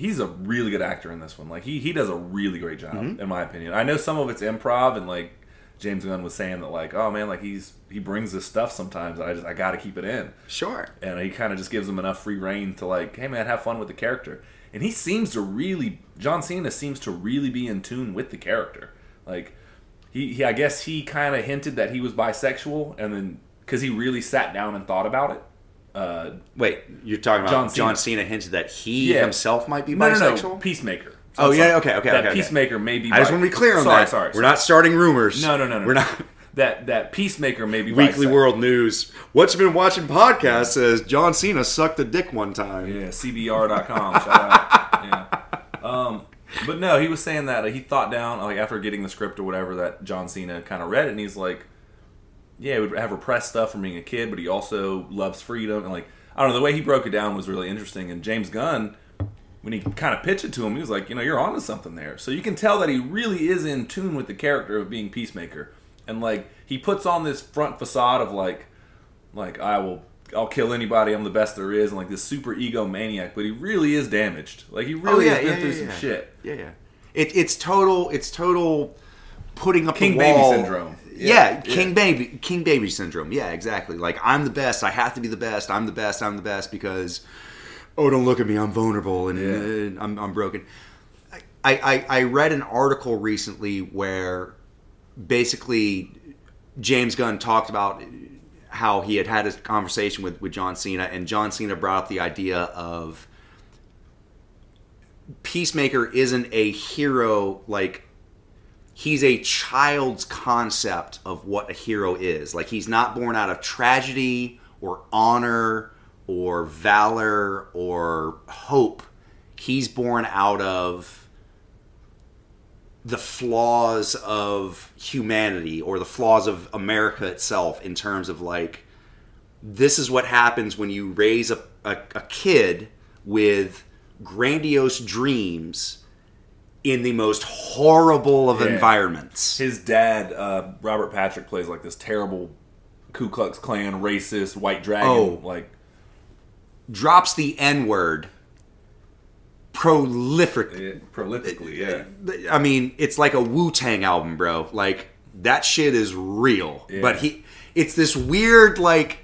he's a really good actor in this one. Like he he does a really great job Mm-hmm. in my opinion. I know some of it's improv and like James Gunn was saying that like oh man like he's he brings this stuff sometimes. I just I got to keep it in. Sure. And he kind of just gives him enough free reign to like hey man have fun with the character. And he seems to really John Cena seems to really be in tune with the character. Like he, he I guess he kind of hinted that he was bisexual and then because he really sat down and thought about it. Uh, Wait, you're talking about John Cena, John Cena. Hinted that he Yeah. himself might be no, no, bisexual? no, Peacemaker. Oh, I'm yeah, sorry. okay, okay, That okay, okay. Peacemaker may be. I just bi- want to be clear on sorry, that. Sorry, We're not starting rumors. No, no, no, no. We're not. That that Peacemaker may be Weekly bisexual. World News. What you been watching podcast says John Cena sucked a dick one time. Yeah, CBR.com. shout out. Yeah. Um, but no, he was saying that uh, he thought down like after getting the script or whatever that John Cena kind of read it, and he's like, yeah, he would have repressed stuff from being a kid, but he also loves freedom and like I don't know the way he broke it down was really interesting. And James Gunn, when he kind of pitched it to him, he was like, you know, you're onto something there. So you can tell that he really is in tune with the character of being Peacemaker, and like he puts on this front facade of like, like I will. I'll kill anybody. I'm the best there is, and like this super ego maniac. But he really is damaged. Like he oh, really Oh, yeah, has been yeah, through yeah, some shit. Yeah, yeah. It, it's total. It's total. Putting up a King the baby syndrome. Yeah, Yeah, king baby, king baby syndrome. Yeah, exactly. Like I'm the best. I have to be the best. I'm the best. I'm the best because oh, don't look at me. I'm vulnerable and uh, I'm, I'm broken. I, I I read an article recently where basically James Gunn talked about how he had had a conversation with, with John Cena, and John Cena brought up the idea of Peacemaker isn't a hero like he's a child's concept of what a hero is. Like he's not born out of tragedy or honor or valor or hope. He's born out of the flaws of humanity or the flaws of America itself in terms of like this is what happens when you raise a, a, a kid with grandiose dreams in the most horrible of Yeah. environments. His dad, uh, Robert Patrick, plays like this terrible Ku Klux Klan racist white dragon. Oh. Like Drops the N word prolific. eh, prolifically, yeah. I mean, it's like a Wu Tang album, bro. Like that shit is real. Yeah. But he, it's this weird like.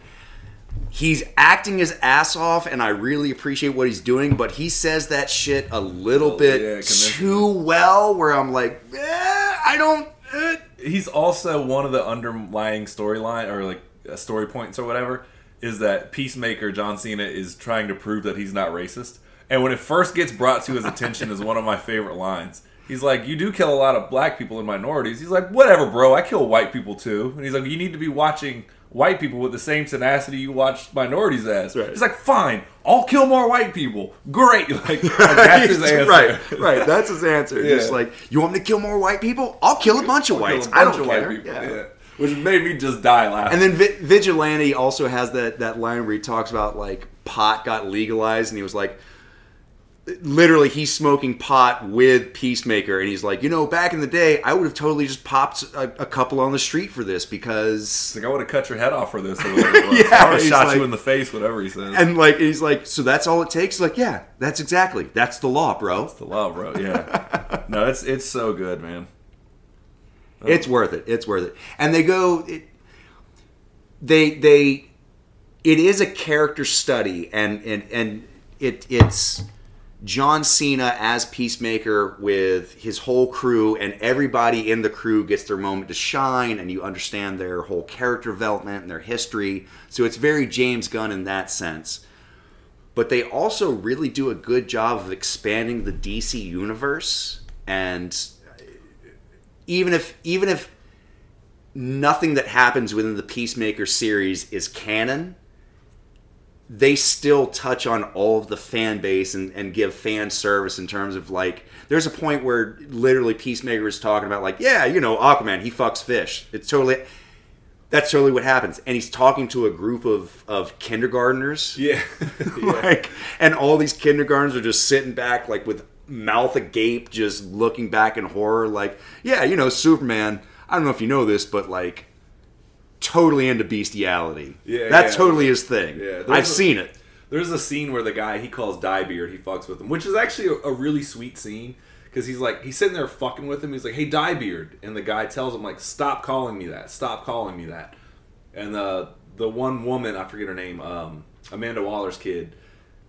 He's acting his ass off, and I really appreciate what he's doing. But he says that shit a little Oh, bit yeah, too well, where I'm like, eh, I don't. Eh. He's also one of the underlying storyline or like uh, story points or whatever is that Peacemaker John Cena is trying to prove that he's not racist. And when it first gets brought to his attention is one of my favorite lines. He's like, "You do kill a lot of black people and minorities." He's like, "Whatever, bro. I kill white people too." And he's like, "You need to be watching white people with the same tenacity you watch minorities as." Right. He's like, "Fine, I'll kill more white people. Great." Like, that's his answer. Right, right. That's his answer. Yeah. Just like, you want me to kill more white people? I'll kill a bunch of whites. I bunch don't of white care. people, Yeah. yeah. Which made me just die laughing. And then Vi- Vigilante also has that that line where he talks about like pot got legalized, and he was like, literally, he's smoking pot with Peacemaker, and he's like, you know, back in the day, I would have totally just popped a, a couple on the street for this because, like I would have cut your head off for this. Or whatever. Yeah, I would have shot like- you in the face. Whatever he says. and like he's like, so that's all it takes. Like, yeah, that's exactly that's the law, bro. the law, bro. Yeah. no, it's it's so good, man. It's worth it. It's worth it. And they go it, they they it is a character study and and and it it's John Cena as Peacemaker with his whole crew, and everybody in the crew gets their moment to shine, and you understand their whole character development and their history. So it's very James Gunn in that sense. But they also really do a good job of expanding the DC universe, and even if even if nothing that happens within the Peacemaker series is canon, they still touch on all of the fan base and, and give fan service in terms of like there's a point where literally Peacemaker is talking about like, yeah, you know, Aquaman, he fucks fish. It's totally that's totally what happens. And he's talking to a group of, of kindergartners. Yeah. yeah. like and all these kindergartners are just sitting back like with mouth agape, just looking back in horror, like, yeah, you know, Superman, I don't know if you know this, but like totally into bestiality. Yeah, That's yeah. totally his thing. Yeah, I've a- seen it. There's a scene where the guy he calls Dyebeard, he fucks with him, which is actually a, a really sweet scene because he's like he's sitting there fucking with him. He's like, "Hey, Dyebeard," and the guy tells him like, "Stop calling me that. Stop calling me that." And the the one woman, I forget her name, um, Amanda Waller's kid,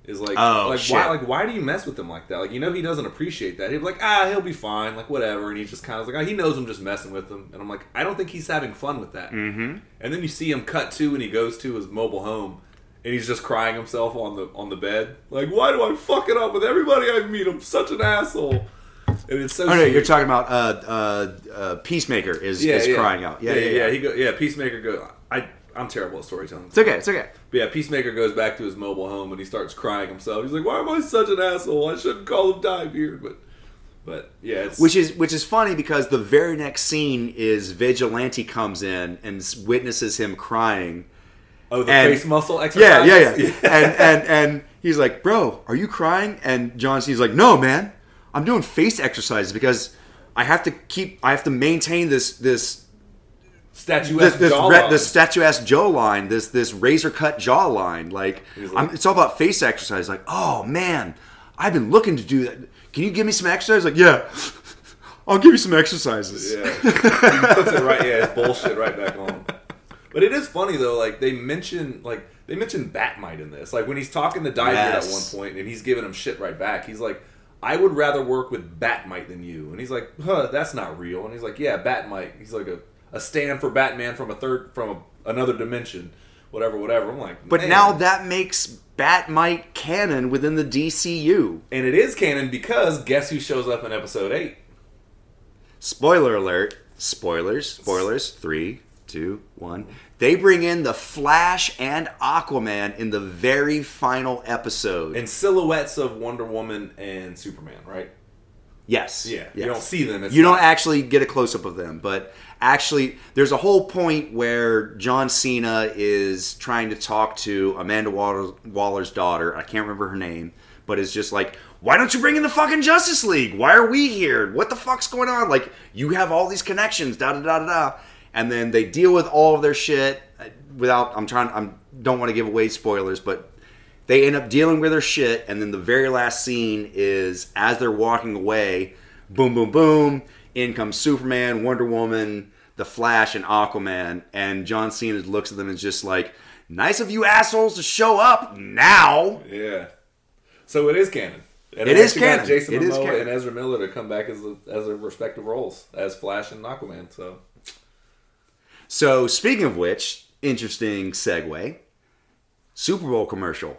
is like, Oh, like shit. why like why do you mess with him like that? Like you know he doesn't appreciate that. He'd be like, ah, he'll be fine, like whatever. And he's just kind of like, oh, he knows I'm just messing with him. And I'm like, I don't think he's having fun with that. Mm-hmm. And then you see him cut to, and he goes to his mobile home, and he's just crying himself on the on the bed, like, why do I fuck it up with everybody I meet? I'm such an asshole. And it's so. Oh no, sweet. you're talking about uh, uh, uh, Peacemaker is, yeah, is yeah. crying out. Yeah, yeah, yeah, yeah. He go, yeah, Peacemaker go. I I'm terrible at storytelling. It's okay. It's okay. But yeah, Peacemaker goes back to his mobile home and he starts crying himself. He's like, "Why am I such an asshole? I shouldn't call him Dyebeard." But, but yeah, it's Which is which is funny because the very next scene is Vigilante comes in and witnesses him crying. oh the and- face muscle Yeah, exercise. yeah, yeah. and and and he's like, "Bro, are you crying?" And John Cena's like, "No, man. I'm doing face exercises because I have to keep I have to maintain this this Statuesque this this, jawline. re- this statuesque jawline, this this razor cut jawline. Like, like- I'm, it's all about face exercise. Like, oh man, I've been looking to do that. Can you give me some exercise? Like, yeah, I'll give you some exercises. Yeah, he puts it right. Yeah, it's bullshit right back on. But it is funny though. Like they mention, like they mention Bat-Mite in this. Like when he's talking to Dyebeard Yes. at one point, and he's giving him shit right back. He's like, "I would rather work with Bat-Mite than you." And he's like, "Huh, that's not real." And he's like, "Yeah, Bat-Mite." He's like a, a stand for Batman from a third from a, another dimension, whatever, whatever. I'm like, But "Man." now that makes Bat-Mite canon within the DCU. and it is canon because guess who shows up in episode eight? Spoiler alert. Spoilers. Spoilers. Three, two, one. They bring in the Flash and Aquaman in the very final episode. And silhouettes of Wonder Woman and Superman, right? Yes. Yeah, you don't see them. You don't actually get a close up of them, but actually, there's a whole point where John Cena is trying to talk to Amanda Waller's daughter. I can't remember her name, but it's just like, why don't you bring in the fucking Justice League? Why are we here? What the fuck's going on? Like, you have all these connections, da da da da da. And then they deal with all of their shit uh, without. I'm trying. I'm don't want to give away spoilers, but they end up dealing with their shit and then the very last scene is as they're walking away boom boom boom in comes superman wonder woman the flash and aquaman and john cena looks at them and is just like nice of you assholes to show up now Yeah. So it is canon. And It is canon. Jason It Momoa canon. and Ezra Miller to come back as as their respective roles as Flash and Aquaman. So so speaking of which interesting segue super bowl commercial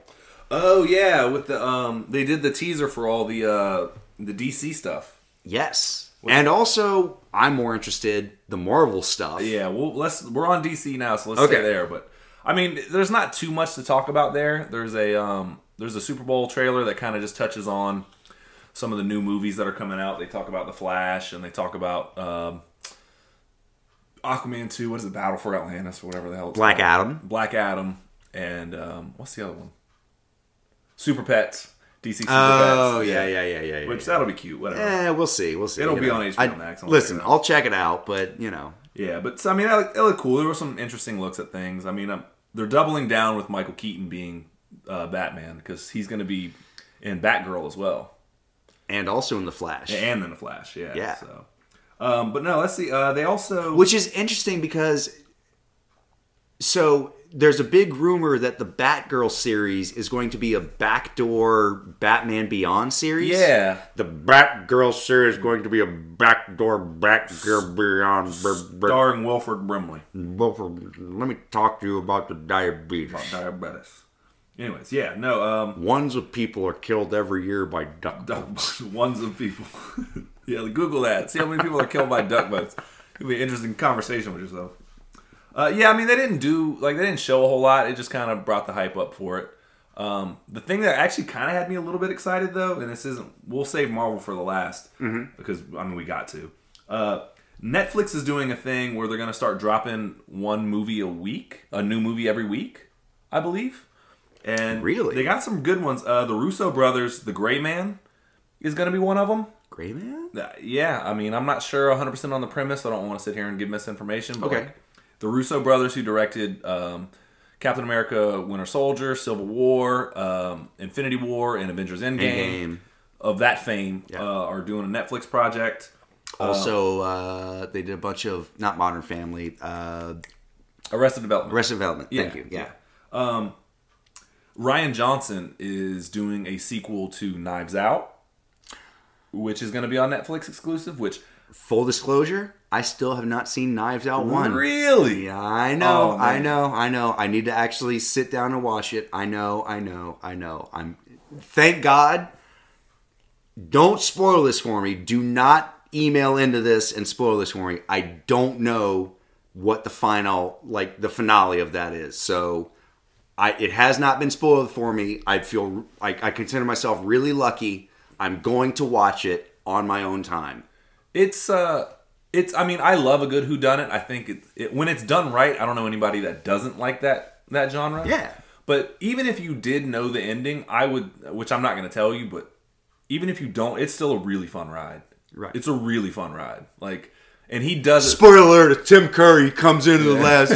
Oh yeah, with the um they did the teaser for all the uh the DC stuff. yes and also i'm more interested the marvel stuff Yeah, well let's we're on DC now, so let's Okay. stay there. But I mean, there's not too much to talk about there. There's a um there's a Super Bowl trailer that kind of just touches on some of the new movies that are coming out. They talk about the Flash and they talk about um Aquaman 2, what is it, Battle for Atlantis or whatever the hell it's black called. adam Black Adam, and um, what's the other one? Super Pets, DC Super oh Pets. yeah yeah yeah yeah, yeah Which that'll be cute. Whatever. Yeah, we'll see. We'll see. It'll you be know. on HBO I- Max. I'll Listen, check it out. I'll check it out, but you know, Yeah, but so, I mean, it looked, it looked cool. There were some interesting looks at things. I mean, um, they're doubling down with Michael Keaton being uh, Batman because he's going to be in Batgirl as well, and also in the Flash, and in the Flash. Yeah. Yeah. So, um, but no, let's see. Uh, they also which is interesting because So there's a big rumor that the Batgirl series is going to be a backdoor Batman Beyond series. Yeah. The Batgirl series is going to be a backdoor Batgirl Beyond. Starring Wilford Brimley. Wilford, let me talk to you about the diabetes. Diabetes. Anyways, yeah, no, um, Ones of people are killed every year by duck boats. ones of people. yeah, Google that. See how many people are killed by duck boats. It'll be an interesting conversation with yourself. Uh, yeah, I mean, they didn't do like they didn't show a whole lot. It just kind of brought the hype up for it. Um, the thing that actually kind of had me a little bit excited though, and this isn't, we'll save Marvel for the last because I mean we got to. Uh, Netflix is doing a thing where they're going to start dropping one movie a week, a new movie every week, I believe. And Really? they got some good ones. Uh, the Russo brothers, The Gray Man, is going to be one of them. Gray Man? Uh, Yeah, I mean, I'm not sure 100% on the premise. I don't want to sit here and give misinformation. But Okay. like, the Russo brothers who directed um, Captain America Winter Soldier, Civil War, um, Infinity War, and Avengers Endgame, Endgame. of that fame Yeah. uh, are doing a Netflix project. Also, uh, they did a bunch of not Modern Family, uh, Arrested Development. Arrested Development. Thank Yeah, you. Yeah. Um, Rian Johnson is doing a sequel to Knives Out, which is going to be on Netflix exclusive. Which Full disclosure, I still have not seen Knives Out one. really, Yeah, I know, Oh, I know, I know. I need to actually sit down and watch it. I know, I know, I know. I'm thank God. Don't spoil this for me. Do not email into this and spoil this for me. I don't know what the final like the finale of that is. So I it has not been spoiled for me. I feel like I consider myself really lucky. I'm going to watch it on my own time. it's uh, it's. I mean, I love a good Who Done It. I think it, it when it's done right. I don't know anybody that doesn't like that that genre. Yeah. But even if you did know the ending, I would, which I'm not going to tell you, but even if you don't, it's still a really fun ride. Right. It's a really fun ride. Like, and he does. Spoiler alert, Tim Curry comes into the last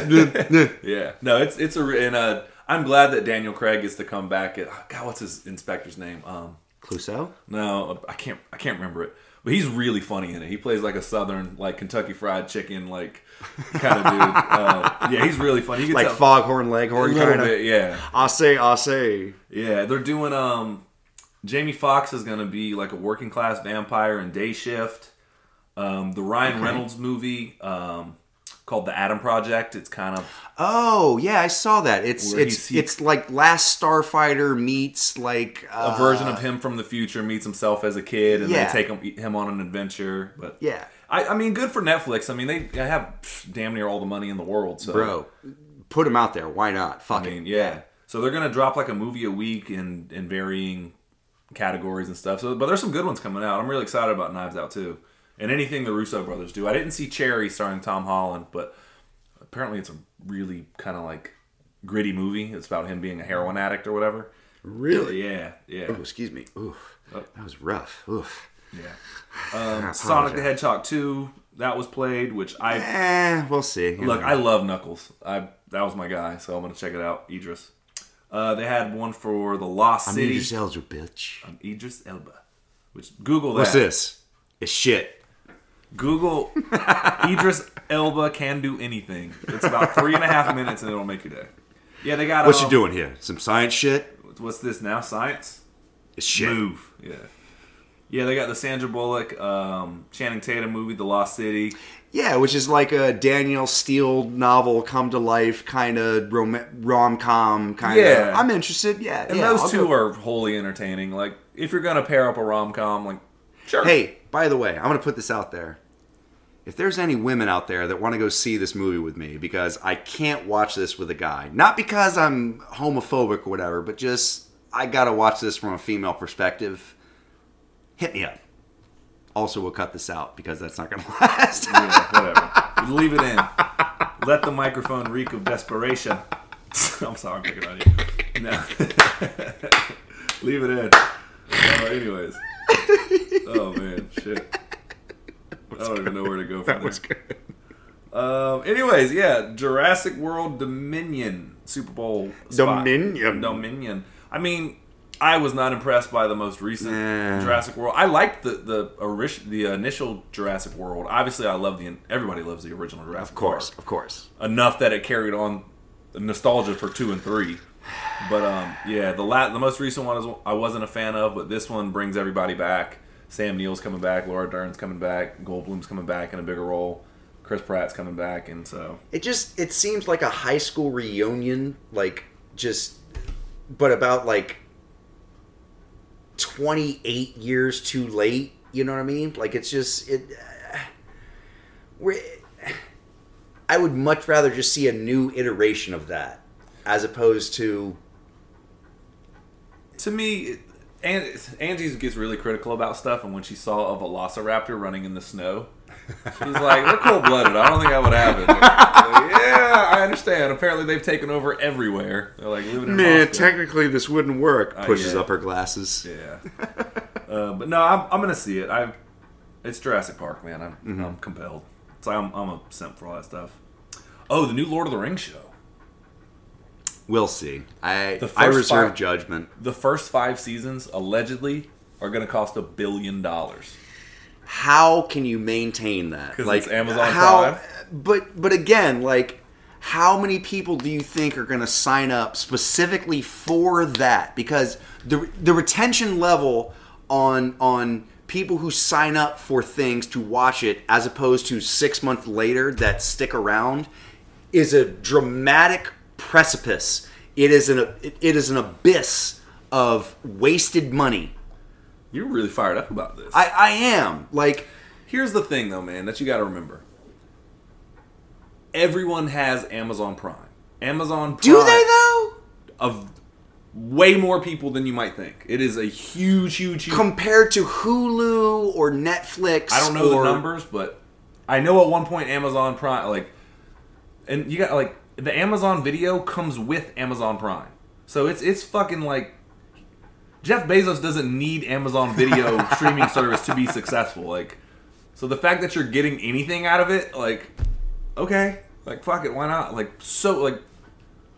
Yeah, no, it's it's a and uh, I'm glad that Daniel Craig gets to come back. At, God, what's his inspector's name? Um, Clouseau? no, I can't I can't remember it. But he's really funny in it. He plays like a southern, like Kentucky Fried Chicken, like kind of dude. Uh, yeah, he's really funny. He gets Like Foghorn Leghorn kind of. yeah, I say, I say. yeah. They're doing um, Jamie Foxx is gonna be like a working class vampire in Day Shift. Um, the Ryan Reynolds movie um, called The Adam Project. It's kind of Oh yeah, I saw that. It's it's it's like Last Starfighter meets like uh, a version of him from the future meets himself as a kid, and Yeah. they take him, him on an adventure. But Yeah, I, I mean, good for Netflix. I mean, they, have pff, damn near all the money in the world. So, bro. Put him out there. Why not? Fuck I mean, it. yeah. So they're gonna drop like a movie a week in in varying categories and stuff. So, but there's some good ones coming out. I'm really excited about Knives Out too, and anything the Russo brothers do. I didn't see Cherry starring Tom Holland, but apparently it's a really kind of like gritty movie. It's about him being a heroin addict or whatever. Really? Yeah, yeah. Oh, excuse me. Oof. Oh. That was rough. Oof. Yeah. Um, Sonic the Hedgehog 2, that was played, which I Eh, we'll see. Look. I love Knuckles. I that was my guy, so I'm gonna check it out. Idris. Uh, they had one for the Lost I'm City. Idris Elba, bitch. I'm Idris Elba. Which Google that. What's this? It's shit. Google Idris Elba can do anything. It's about three and a half minutes and it'll make your day. Yeah, they got. What um, you doing here? Some science shit? What's this now? Science. It's shit. Move. Yeah. Yeah, they got the Sandra Bullock, um, Channing Tatum movie, The Lost City. Yeah, which is like a Danielle Steel novel come to life kind of rom com kind of. Yeah. I'm interested. Yeah, And yeah, those I'll two go- are wholly entertaining. Like, if you're gonna pair up a rom com, like, sure. Hey, by the way, I'm going to put this out there. If there's any women out there that want to go see this movie with me, because I can't watch this with a guy, not because I'm homophobic or whatever, but just I got to watch this from a female perspective, hit me up. Also, we'll cut this out because that's not going to last. Yeah, whatever. Leave it in. Let the microphone reek of desperation. I'm sorry, I'm picking on you. No. Leave it in. Uh, anyways. Oh man, shit. I don't even know where to go from that there. good. Um, anyways, yeah, Jurassic World Dominion Super Bowl spot. Dominion. Dominion. I mean, I was not impressed by the most recent Nah. Jurassic World. I liked the the orig- the initial Jurassic World. Obviously, I love the everybody loves the original Jurassic Of course, Park of course. enough that it carried on nostalgia for two and three. But um, yeah, the la- the most recent one is I wasn't a fan of, but this one brings everybody back. Sam Neill's coming back, Laura Dern's coming back, Goldblum's coming back in a bigger role, Chris Pratt's coming back, and so It just it seems like a high school reunion, like just, but about like twenty eight years too late. You know what I mean? Like it's just it. Uh, we're, I would much rather just see a new iteration of that, as opposed to to me, and Angie gets really critical about stuff, and when she saw a velociraptor running in the snow, she's like, "They're cold blooded. I don't think I would have it." Like, yeah, I understand. Apparently, they've taken over everywhere. They're like living in Moscow. technically this wouldn't work. Uh, Pushes yeah. up her glasses. Yeah, uh, but no, I'm, I'm gonna see it. I, it's Jurassic Park, man. I'm I'm compelled. So I'm I'm a simp for all that stuff. Oh, the new Lord of the Rings show. We'll see. I The I reserve five- judgment. The first five seasons allegedly are gonna cost a billion dollars. how can you maintain that? it's Amazon how, Prime. But but again, like how many people do you think are going to sign up specifically for that? Because the the retention level on on people who sign up for things to watch it as opposed to 6 months later that stick around is a dramatic precipice. It is an it is an abyss of wasted money. You're really fired up about this. I I am. Like Here's the thing, though, man, that you got to remember. Everyone has Amazon Prime. Amazon Prime do they though? of way more people than you might think. It is a huge, huge, huge. compared to Hulu or Netflix. I don't know or, the numbers, but I know at one point Amazon Prime, like, and you got like the Amazon Video comes with Amazon Prime, so it's it's fucking like Jeff Bezos doesn't need Amazon Video streaming service to be successful. Like, so the fact that you're getting anything out of it, like, okay, like fuck it, why not? Like, so like.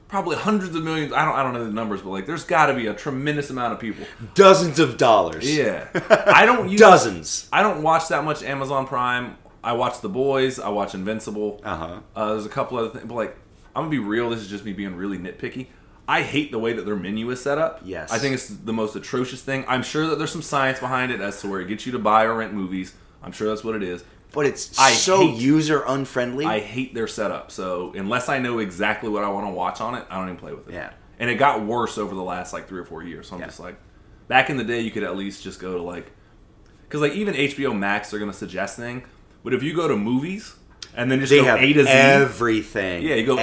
Probably hundreds of millions. I don't. I don't know the numbers, but like, there's got to be a tremendous amount of people. Dozens of dollars. Yeah, I don't use Dozens. I don't watch that much Amazon Prime. I watch The Boys. I watch Invincible. Uh-huh. Uh, there's a couple other things, but like, I'm gonna be real. This is just me being really nitpicky. I hate the way that their menu is set up. Yes. I think it's the most atrocious thing. I'm sure that there's some science behind it as to where it gets you to buy or rent movies. I'm sure that's what it is. But it's I so hate- user unfriendly. I hate their setup. So unless I know exactly what I want to watch on it, I don't even play with it. Yeah. And it got worse over the last like three or four years. So I'm Yeah. just like, back in the day, you could at least just go to like, because like even HBO Max, they're gonna suggest thing. But if you go to movies and then just they go have A to Z, everything. Yeah, you go A to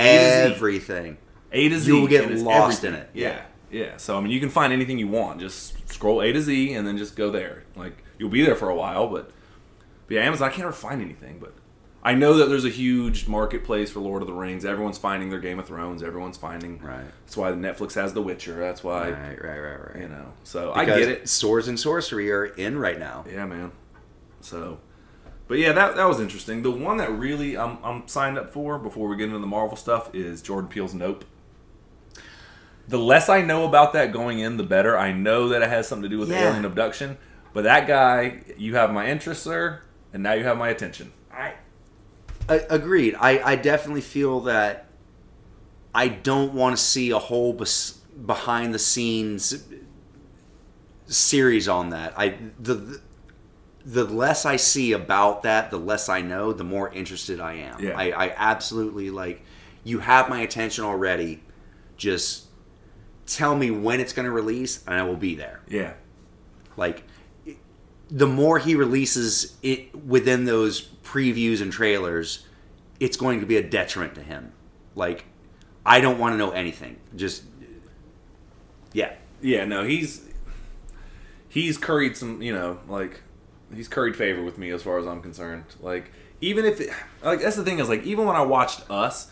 Z. everything. A to Z, you will get lost in it. Yeah. yeah, So I mean, you can find anything you want. Just scroll A to Z and then just go there. Like you'll be there for a while, but, but yeah, Amazon. I can't ever find anything, but I know that there's a huge marketplace for Lord of the Rings. Everyone's finding their Game of Thrones. Everyone's finding. Right. That's why Netflix has The Witcher. That's why Right, right, right, right. you know. So I get it. Swords and sorcery are in right now. Yeah, man. So, but yeah, that that was interesting. The one that really I'm I'm signed up for before we get into the Marvel stuff is Jordan Peele's Nope. The less I know about that going in, the better. I know that it has something to do with Yeah. alien abduction, but that guy, you have my interest, sir, and now you have my attention. I, I agreed. I, I definitely feel that I don't want to see a whole bes- behind the scenes series on that. I the the less I see about that, the less I know, the more interested I am. Yeah. I, I absolutely like. You have my attention already. Just tell me when it's going to release, and I will be there. Yeah, Like, the more he releases it within those previews and trailers, it's going to be a detriment to him. Like, I don't want to know anything. Just, yeah. yeah. No, he's he's curried some, you know, like he's curried favor with me as far as I'm concerned. Like even if it, like that's the thing is like even when I watched Us,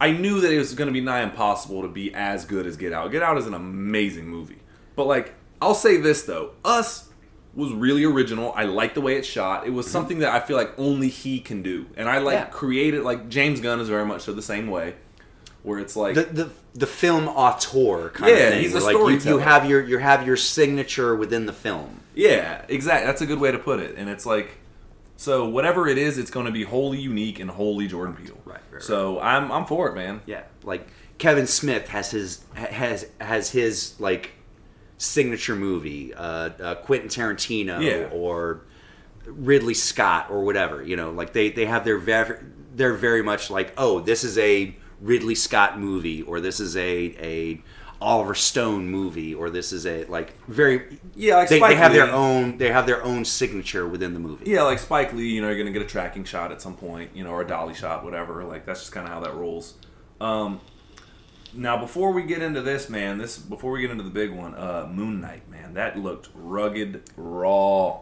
I knew that it was going to be nigh impossible to be as good as Get Out. Get Out is an amazing movie, but like I'll say this though, Us was really original. I like the way it's shot. It was mm-hmm. something that I feel like only he can do, and I like Yeah. created like James Gunn is very much so the same way, where it's like The, the the film auteur kind Yeah, of thing. he's a like you, you have your you have your signature within the film. Yeah, exactly. That's a good way to put it. And it's like, so whatever it is, it's going to be wholly unique and wholly Jordan Peele. Right, right, So I'm I'm for it, man. Yeah, like Kevin Smith has his has has his like signature movie, uh, uh, Quentin Tarantino Yeah. or Ridley Scott or whatever. You know, like they they have their very they're very much like oh this is a Ridley Scott movie or this is a a Oliver Stone movie or this is a like very Yeah, like they, Spike they have their own they have their own signature within the movie. Yeah, like Spike Lee, you know, you're gonna get a tracking shot at some point, you know, or a dolly shot, whatever. Like that's just kind of how that rolls. Um, now, before we get into this, man, this before we get into the big one, uh, Moon Knight, man, that looked rugged, raw.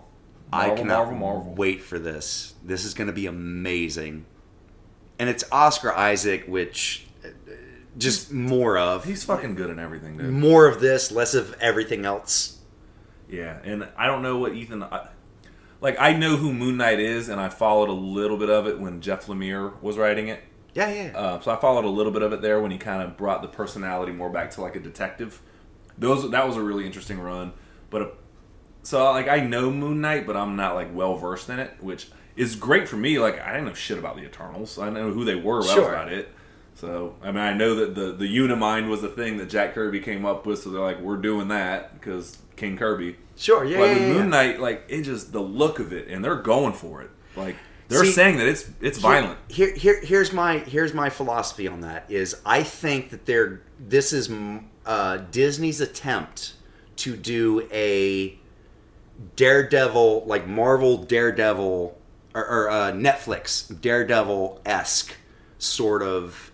I cannot Marvel, Marvel. wait for this. This is to be amazing. And it's Oscar Isaac, which just more of He's fucking good in everything, dude. more of this, less of everything else. Yeah, and I don't know what Ethan. I, like I know who Moon Knight is, and I followed a little bit of it when Jeff Lemire was writing it. Yeah, yeah. Uh, so I followed a little bit of it there when he kind of brought the personality more back to like a detective. Those that was a really interesting run, but uh so like I know Moon Knight, but I'm not like well versed in it, which is great for me. Like I didn't know shit about the Eternals. I know who they were, but that was about it. So I mean, I know that the the Unimind was the thing that Jack Kirby came up with. So they're like, we're doing that because King Kirby. sure, yeah, But yeah, with yeah, Moon. Knight, like it just the look of it, and they're going for it. Like they're See, saying that it's it's violent. Here, here, here's my here's my philosophy on that. Is I think that they're this is uh, Disney's attempt to do a Daredevil like Marvel Daredevil or, or uh, Netflix Daredevil esque sort of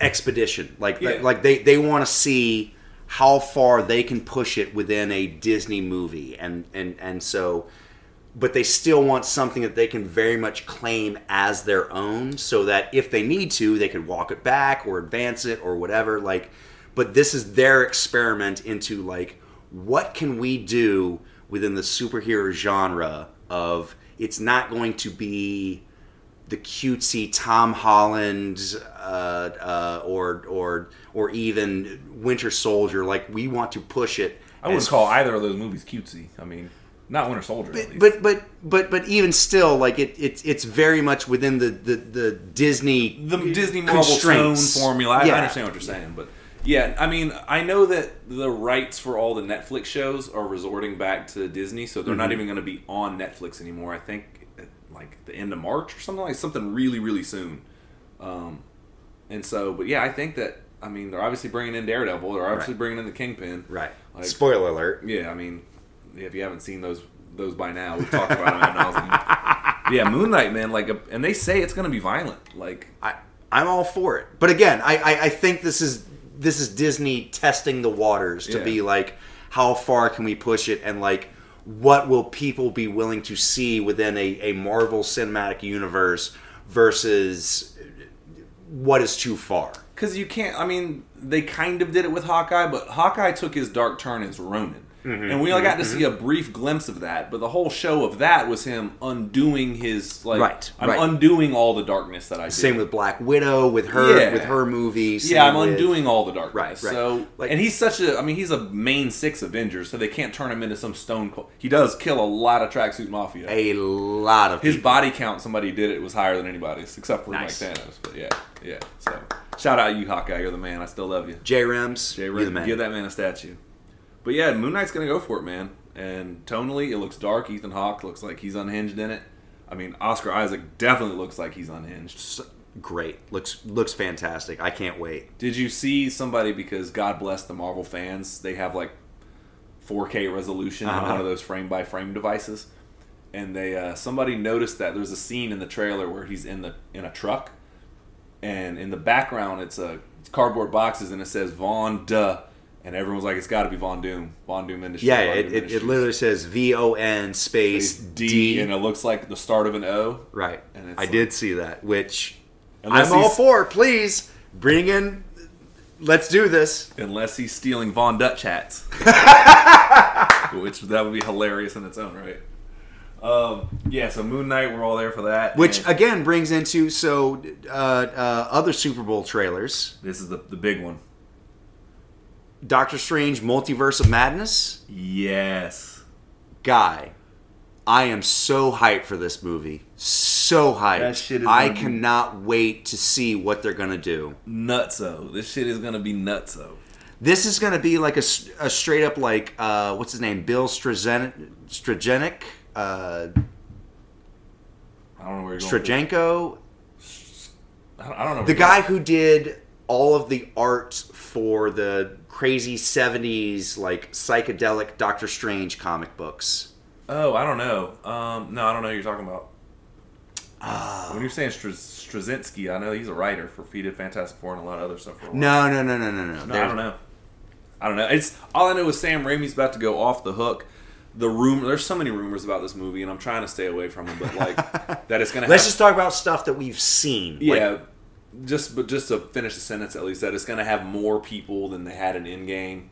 expedition. Like Yeah. like they they want to see how far they can push it within a Disney movie, and and and so but they still want something that they can very much claim as their own so that if they need to they could walk it back or advance it or whatever like but this is their experiment into like what can we do within the superhero genre of it's not going to be the cutesy Tom Holland uh, uh, or or or even Winter Soldier like we want to push it I wouldn't call either of those movies cutesy. I mean, not Winter Soldier. at least. but but but but even still, like it, it's it's very much within the the, the Disney the Disney Marvel tone formula. I, Yeah. I understand what you're saying, but yeah, I mean, I know that the rights for all the Netflix shows are resorting back to Disney, so they're Mm-hmm. not even going to be on Netflix anymore. I think like the end of March or something like something really really soon. Um, and so, but yeah, I think that I mean they're obviously bringing in Daredevil. They're obviously Right. bringing in the Kingpin. Right. Like, Spoiler alert. yeah, I mean, if you haven't seen those those by now, we've talked about them ad. Yeah, Moon Knight, man, like, a, and they say it's going to be violent. Like, I I'm all for it. But again, I, I I think this is this is Disney testing the waters to Yeah. be like how far can we push it and like what will people be willing to see within a, a Marvel cinematic universe versus what is too far. Because you can't. I mean, they kind of did it with Hawkeye, but Hawkeye took his dark turn as Ronin, Mm-hmm. and we only got to see a brief glimpse of that. But the whole show of that was him undoing his like. Right, I'm right. undoing all the darkness that I did. Same with Black Widow, with her Yeah. with her movies. Yeah, I'm undoing all the darkness. Right, right. So, Like- and he's such a. I mean, he's a main six Avengers, so they can't turn him into some stone cold. He does kill a lot of tracksuit mafia. a lot of His people. body count, somebody did it was higher than anybody's, except for Nice. like Thanos. But yeah, yeah. So, shout out you, Hawkeye. You're the man. I still love you. J Rims, Jay you're the man. give that man a statue. But yeah, Moon Knight's gonna go for it, man. And tonally, it looks dark. Ethan Hawke looks like he's unhinged in it. I mean, Oscar Isaac definitely looks like he's unhinged. S- Great, looks looks fantastic. I can't wait. Did you see somebody because God bless the Marvel fans, they have like 4K resolution on Uh-huh. one of those frame by frame devices, and they uh, somebody noticed that there's a scene in the trailer where he's in the in a truck, and in the background it's a it's cardboard boxes and it says Vaughn Duh, and everyone's like it's got to be Von Doom, Von Doom Industries. Yeah, Von Doom it, it, it literally says V O N space D, D. and it looks like the start of an O. right, and it's I like- did see that. Which I'm all for. Please bring in. Let's do this. Unless he's stealing Von Dutch hats. Which that would be hilarious in its own right. Um, yeah, so Moon Knight, we're all there for that. Which and again brings into so uh, uh, other Super Bowl trailers. this is the, the big one. Doctor Strange: Multiverse of Madness. Yes. Guy, I am so hyped for this movie. So hyped. That shit is I cannot wait to see what they're gonna do. Nutso. This shit is gonna be nutso. This is gonna be like a, a straight up like uh, what's his name, Bill Strazen- Strajenic, uh, I don't know where you're going. I don't know. the guy who did all of the art for the crazy '70s like psychedelic Doctor Strange comic books. Oh, I don't know. Um, no, I don't know who you're talking about. Ah. when you're saying Str- Straczynski, I know he's a writer for did Fantastic Four and a lot of other stuff. For a while. No, no, no, no, no, no. No, I don't know. I don't know. It's all I know is Sam Raimi's about to go off the hook. The rumor, there's so many rumors about this movie, and I'm trying to stay away from them. But like that, it's gonna. Let's have, just talk about stuff that we've seen. Like, yeah. Just but just to finish the sentence at least, that it's gonna have more people than they had in Endgame.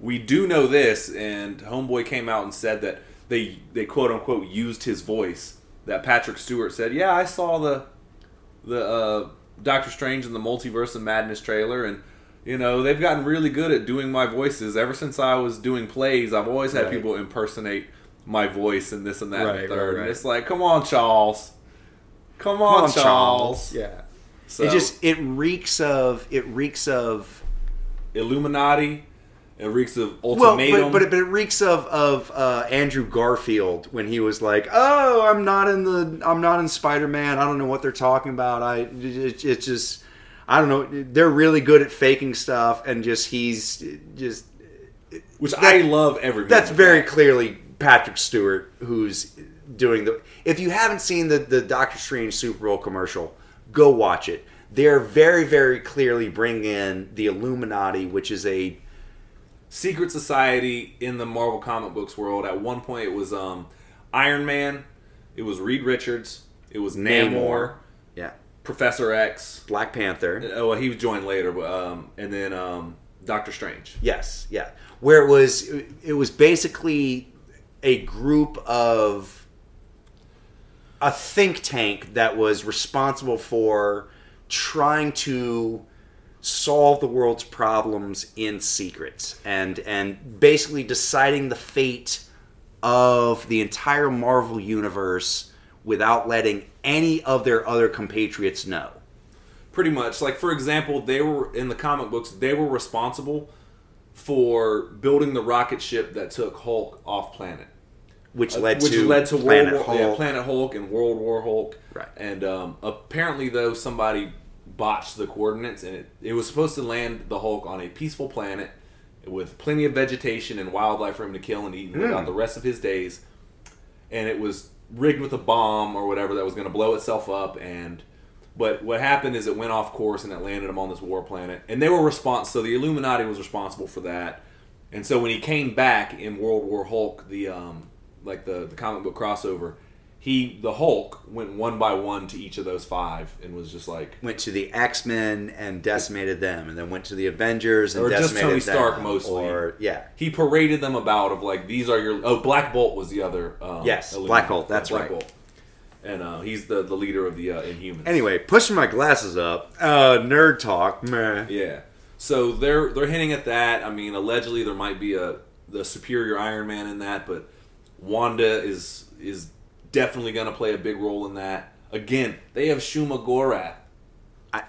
We do know this, and Homeboy came out and said that they they quote unquote used his voice. That Patrick Stewart said, "Yeah, I saw the the uh, Doctor Strange and the Multiverse of Madness trailer, and you know they've gotten really good at doing my voices. Ever since I was doing plays, I've always had Right. people impersonate my voice and this and that and Right, the third. right. And it's like, come on, Charles, come on, Come on, Charles. Yeah. So, It just it reeks of it reeks of Illuminati. It reeks of well, ultimatum. but, but, it, but it reeks of of uh, Andrew Garfield when he was like, "Oh, I'm not in the I'm not in Spider Man. I don't know what they're talking about. I it, it's just I don't know. They're really good at faking stuff, and just he's just which that- I love every. that's very that. clearly Patrick Stewart who's doing the. If you haven't seen the the Doctor Strange Super Bowl commercial, go watch it. They're very very clearly bringing in the Illuminati, which is a secret society in the Marvel comic books world. At one point, it was um, Iron Man. It was Reed Richards. It was Namor. Namor. yeah Professor X. Black Panther. Oh, well, he was joined later, but um, and then um, Doctor Strange. Yes, yeah. Where it was, it was basically a group of a think tank that was responsible for trying to solve the world's problems in secret and and basically deciding the fate of the entire Marvel universe without letting any of their other compatriots know. Pretty much, like for example, they were in the comic books. They were responsible for building the rocket ship that took Hulk off planet. Which led which to led to Planet World War, Hulk. Yeah, Planet Hulk and World War Hulk. Right. And um, apparently, though, somebody botched the coordinates, and it, it was supposed to land the Hulk on a peaceful planet with plenty of vegetation and wildlife for him to kill and eat Hmm. throughout the rest of his days. And it was rigged with a bomb or whatever that was going to blow itself up. And but what happened is it went off course and it landed him on this war planet. And they were respons So the Illuminati was responsible for that. And so when he came back in World War Hulk, the um, like the, the comic book crossover, he the Hulk went one by one to each of those five and was just like went to the X Men and decimated them, and then went to the Avengers and Or just decimated Tony them. Stark mostly. Or yeah, he paraded them about of like these are your oh Black Bolt was the other um, Yes, Illuminati. Black Bolt, that's Black right. Bolt. And uh, he's the, the leader of the uh, Inhumans. Anyway, pushing my glasses up. Uh, nerd talk. Meh. Yeah. So they're they're hinting at that. I mean, allegedly there might be a the superior Iron Man in that, but Wanda is is definitely going to play a big role in that. Again, they have Shuma Gorath. I,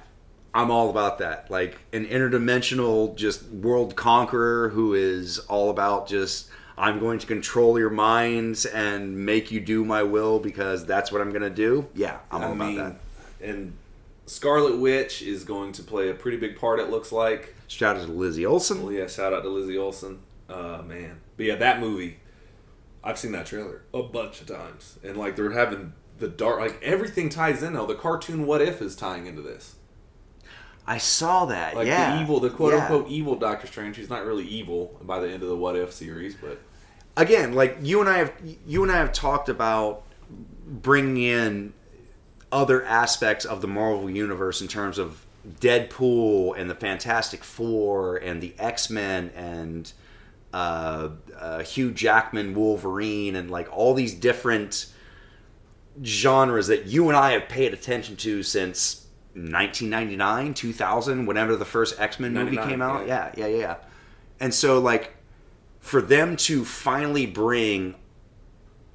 I'm all about that. Like an interdimensional, just world conqueror who is all about just. I'm going to control your minds and make you do my will because that's what I'm going to do. Yeah, I'm all I about that. and Scarlet Witch is going to play a pretty big part. It looks like. Shout out to Lizzie Olsen. Well, yeah. Shout out to Lizzie Olsen. Uh, man, but yeah, that movie. I've seen that trailer a bunch of times, and like they're having the dark, like everything ties in now. The cartoon What If is tying into this. I saw that. like yeah, the evil, the quote Yeah. unquote evil Doctor Strange. He's not really evil by the end of the What If series, but again, like you and I have you and I have talked about bringing in other aspects of the Marvel universe in terms of Deadpool and the Fantastic Four and the X Men and uh, uh, Hugh Jackman Wolverine and like all these different genres that you and I have paid attention to since 1999, 2000, whenever the first X Men movie came out. yeah. Yeah, yeah, yeah. And so like for them to finally bring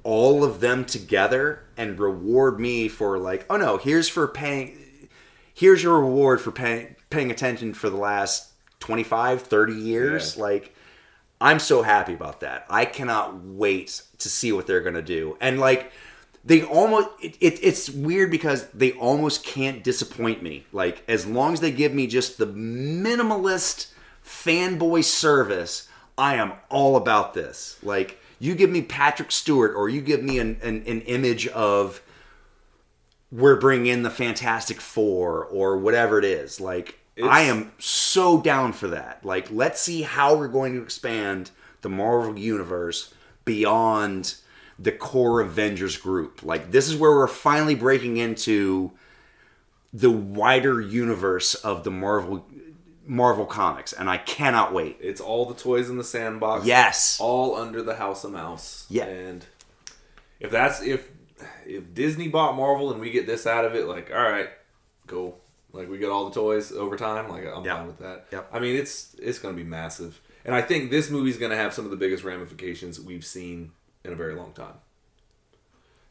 all of them together and reward me for like, oh no, here's for paying here's your reward for paying paying attention for the last 25, 30 years. Yeah. Like I'm so happy about that. I cannot wait to see what they're gonna do. And like they almost it, it, it's weird because they almost can't disappoint me. Like as long as they give me just the minimalist fanboy service, I am all about this. Like you give me Patrick Stewart or you give me an, an, an image of we're bringing in the Fantastic Four or whatever it is. Like I am so down for that. Like let's see how we're going to expand the Marvel universe beyond the core Avengers group. Like this is where we're finally breaking into the wider universe of the Marvel Marvel comics and I cannot wait. It's all the toys in the sandbox. Yes. All under the House of Mouse. Yeah. And if that's if if Disney bought Marvel and we get this out of it, like, all right, cool. Like we get all the toys over time. Like I'm Yeah. fine with that. Yep. I mean, it's it's going to be massive, and I think this movie's going to have some of the biggest ramifications we've seen in a very long time.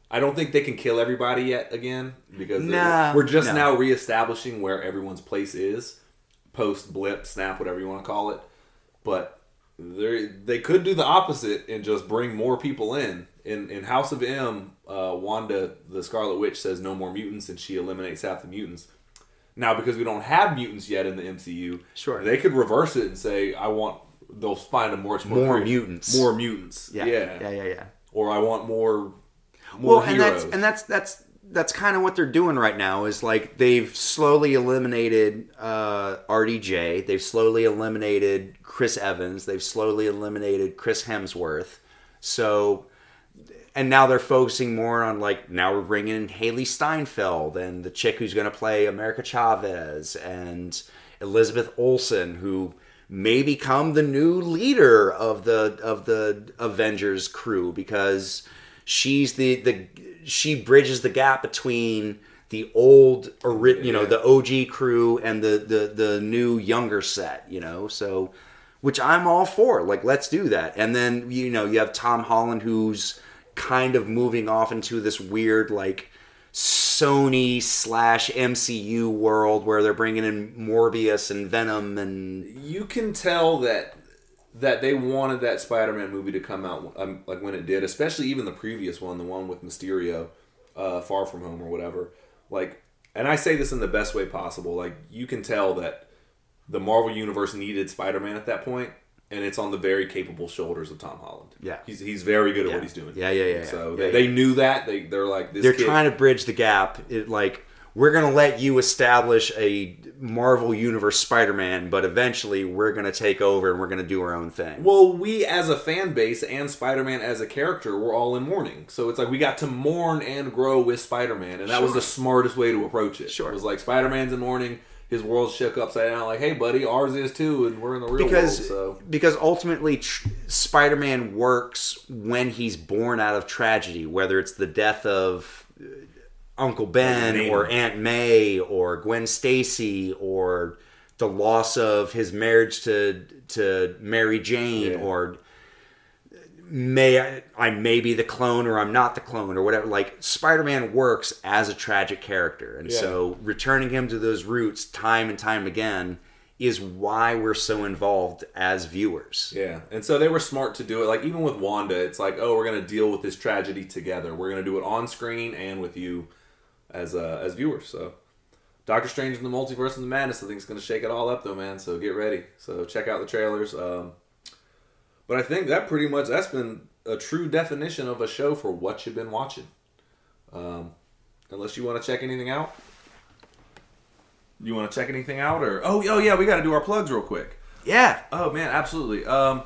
I don't think they can kill everybody yet again because Nah, we're just no. now reestablishing where everyone's place is post blip, snap, whatever you want to call it. But they they could do the opposite and just bring more people in. In in House of M, uh, Wanda the Scarlet Witch says no more mutants, and she eliminates half the mutants. Now, because we don't have mutants yet in the MCU, Sure. they could reverse it and say, "I want." They'll find a much more More mutants. more mutants, Yeah. yeah, Yeah, yeah, yeah. or I want more, more well, and heroes. that's and that's that's that's kind of what they're doing right now. Is like they've slowly eliminated uh, RDJ. They've slowly eliminated Chris Evans. They've slowly eliminated Chris Hemsworth. So, and now they're focusing more on like now we're bringing in Hailee Steinfeld and the chick who's going to play America Chavez and Elizabeth Olsen who may become the new leader of the of the Avengers crew because she's the the she bridges the gap between the old ori- you know the OG crew and the the the new younger set you know? So which I'm all for like let's do that. And then you know you have Tom Holland who's kind of moving off into this weird like Sony slash MCU world where they're bringing in Morbius and Venom and you can tell that that they wanted that Spider-Man movie to come out um, like when it did, especially even the previous one, the one with Mysterio, uh, Far From Home or whatever. Like, and I say this in the best way possible. Like, you can tell that the Marvel universe needed Spider-Man at that point, and it's on the very capable shoulders of Tom Holland. Yeah. he's he's very good at Yeah. what he's doing. Yeah, yeah, yeah, yeah. So Yeah, they, they knew that they they're like this. they're kid, trying to bridge the gap. It, like we're gonna let you establish a Marvel Universe Spider-Man, but eventually we're gonna take over and we're gonna do our own thing. Well, we as a fan base and Spider Man as a character, we're all in mourning. So it's like we got to mourn and grow with Spider Man, and that was the smartest way to approach it. Sure. It was like Spider Man's in mourning, his world shook upside down. Like, hey, buddy, ours is too, and we're in the real because world. So because ultimately tr- Spider-Man works when he's born out of tragedy, whether it's the death of uh, Uncle Ben or. Aunt May or Gwen Stacy or the loss of his marriage to to Mary Jane Yeah. or may I, I may be the clone or I'm not the clone or whatever. Like Spider-Man works as a tragic character, and Yeah. so returning him to those roots time and time again is why we're so involved as viewers. yeah, and so they were smart to do it. Like even with Wanda, it's like, oh, we're gonna deal with this tragedy together. We're gonna do it on screen and with you as uh, as viewers. So. Doctor Strange in the Multiverse of the Madness, I think, is going to shake it all up, though, man. So get ready. So check out the trailers. Um, but I think that pretty much that's been a true definition of a show for what you've been watching. Um, unless you want to check anything out. You want to check anything out, or oh, oh yeah, we got to do our plugs real quick. Yeah. Oh man, absolutely. Um,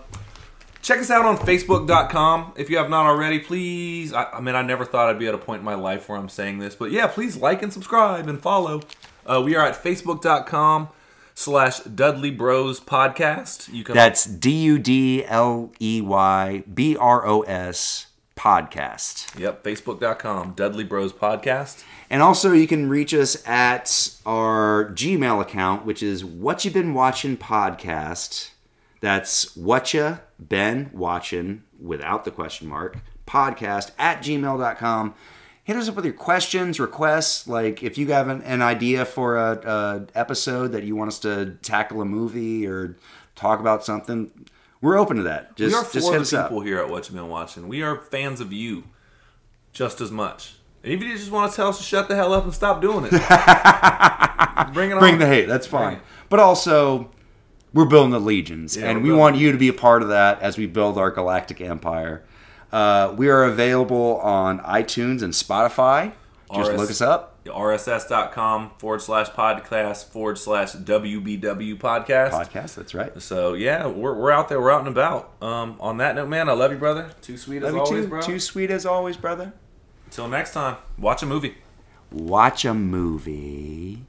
check us out on Facebook.com if you have not already. Please, I, I mean, I never thought I'd be at a point in my life where I'm saying this, but yeah, please like and subscribe and follow. Uh, we are at Facebook.com slash Dudley Bros Podcast. You can That's D U D L E Y B R O S podcast. Yep, Facebook.com, Dudley Bros Podcast. And also, you can reach us at our Gmail account, which is What You Been Watching Podcast. That's What Ya Been Watching without the question mark podcast at gmail.com. Hit us up with your questions, requests. Like if you have an, an idea for a, a episode that you want us to tackle a movie or talk about something, we're open to that. Just, we are just hit the us up. people here at What You Been Watching. We are fans of you just as much. And if you just want to tell us to shut the hell up and stop doing it, bring it on. Bring the hate. That's fine. But also, we're building the legions, Yeah, and we building- want you to be a part of that as we build our galactic empire. Uh, we are available on iTunes and Spotify. Just RS look us up. rss.com forward slash podcast forward slash WBW podcast. Podcast. That's right. So yeah, we're, we're out there, we're out and about. Um, on that note, man, I love you, brother. Too sweet as Love you always, too. bro. Too sweet as always, brother. Until next time, watch a movie. Watch a movie.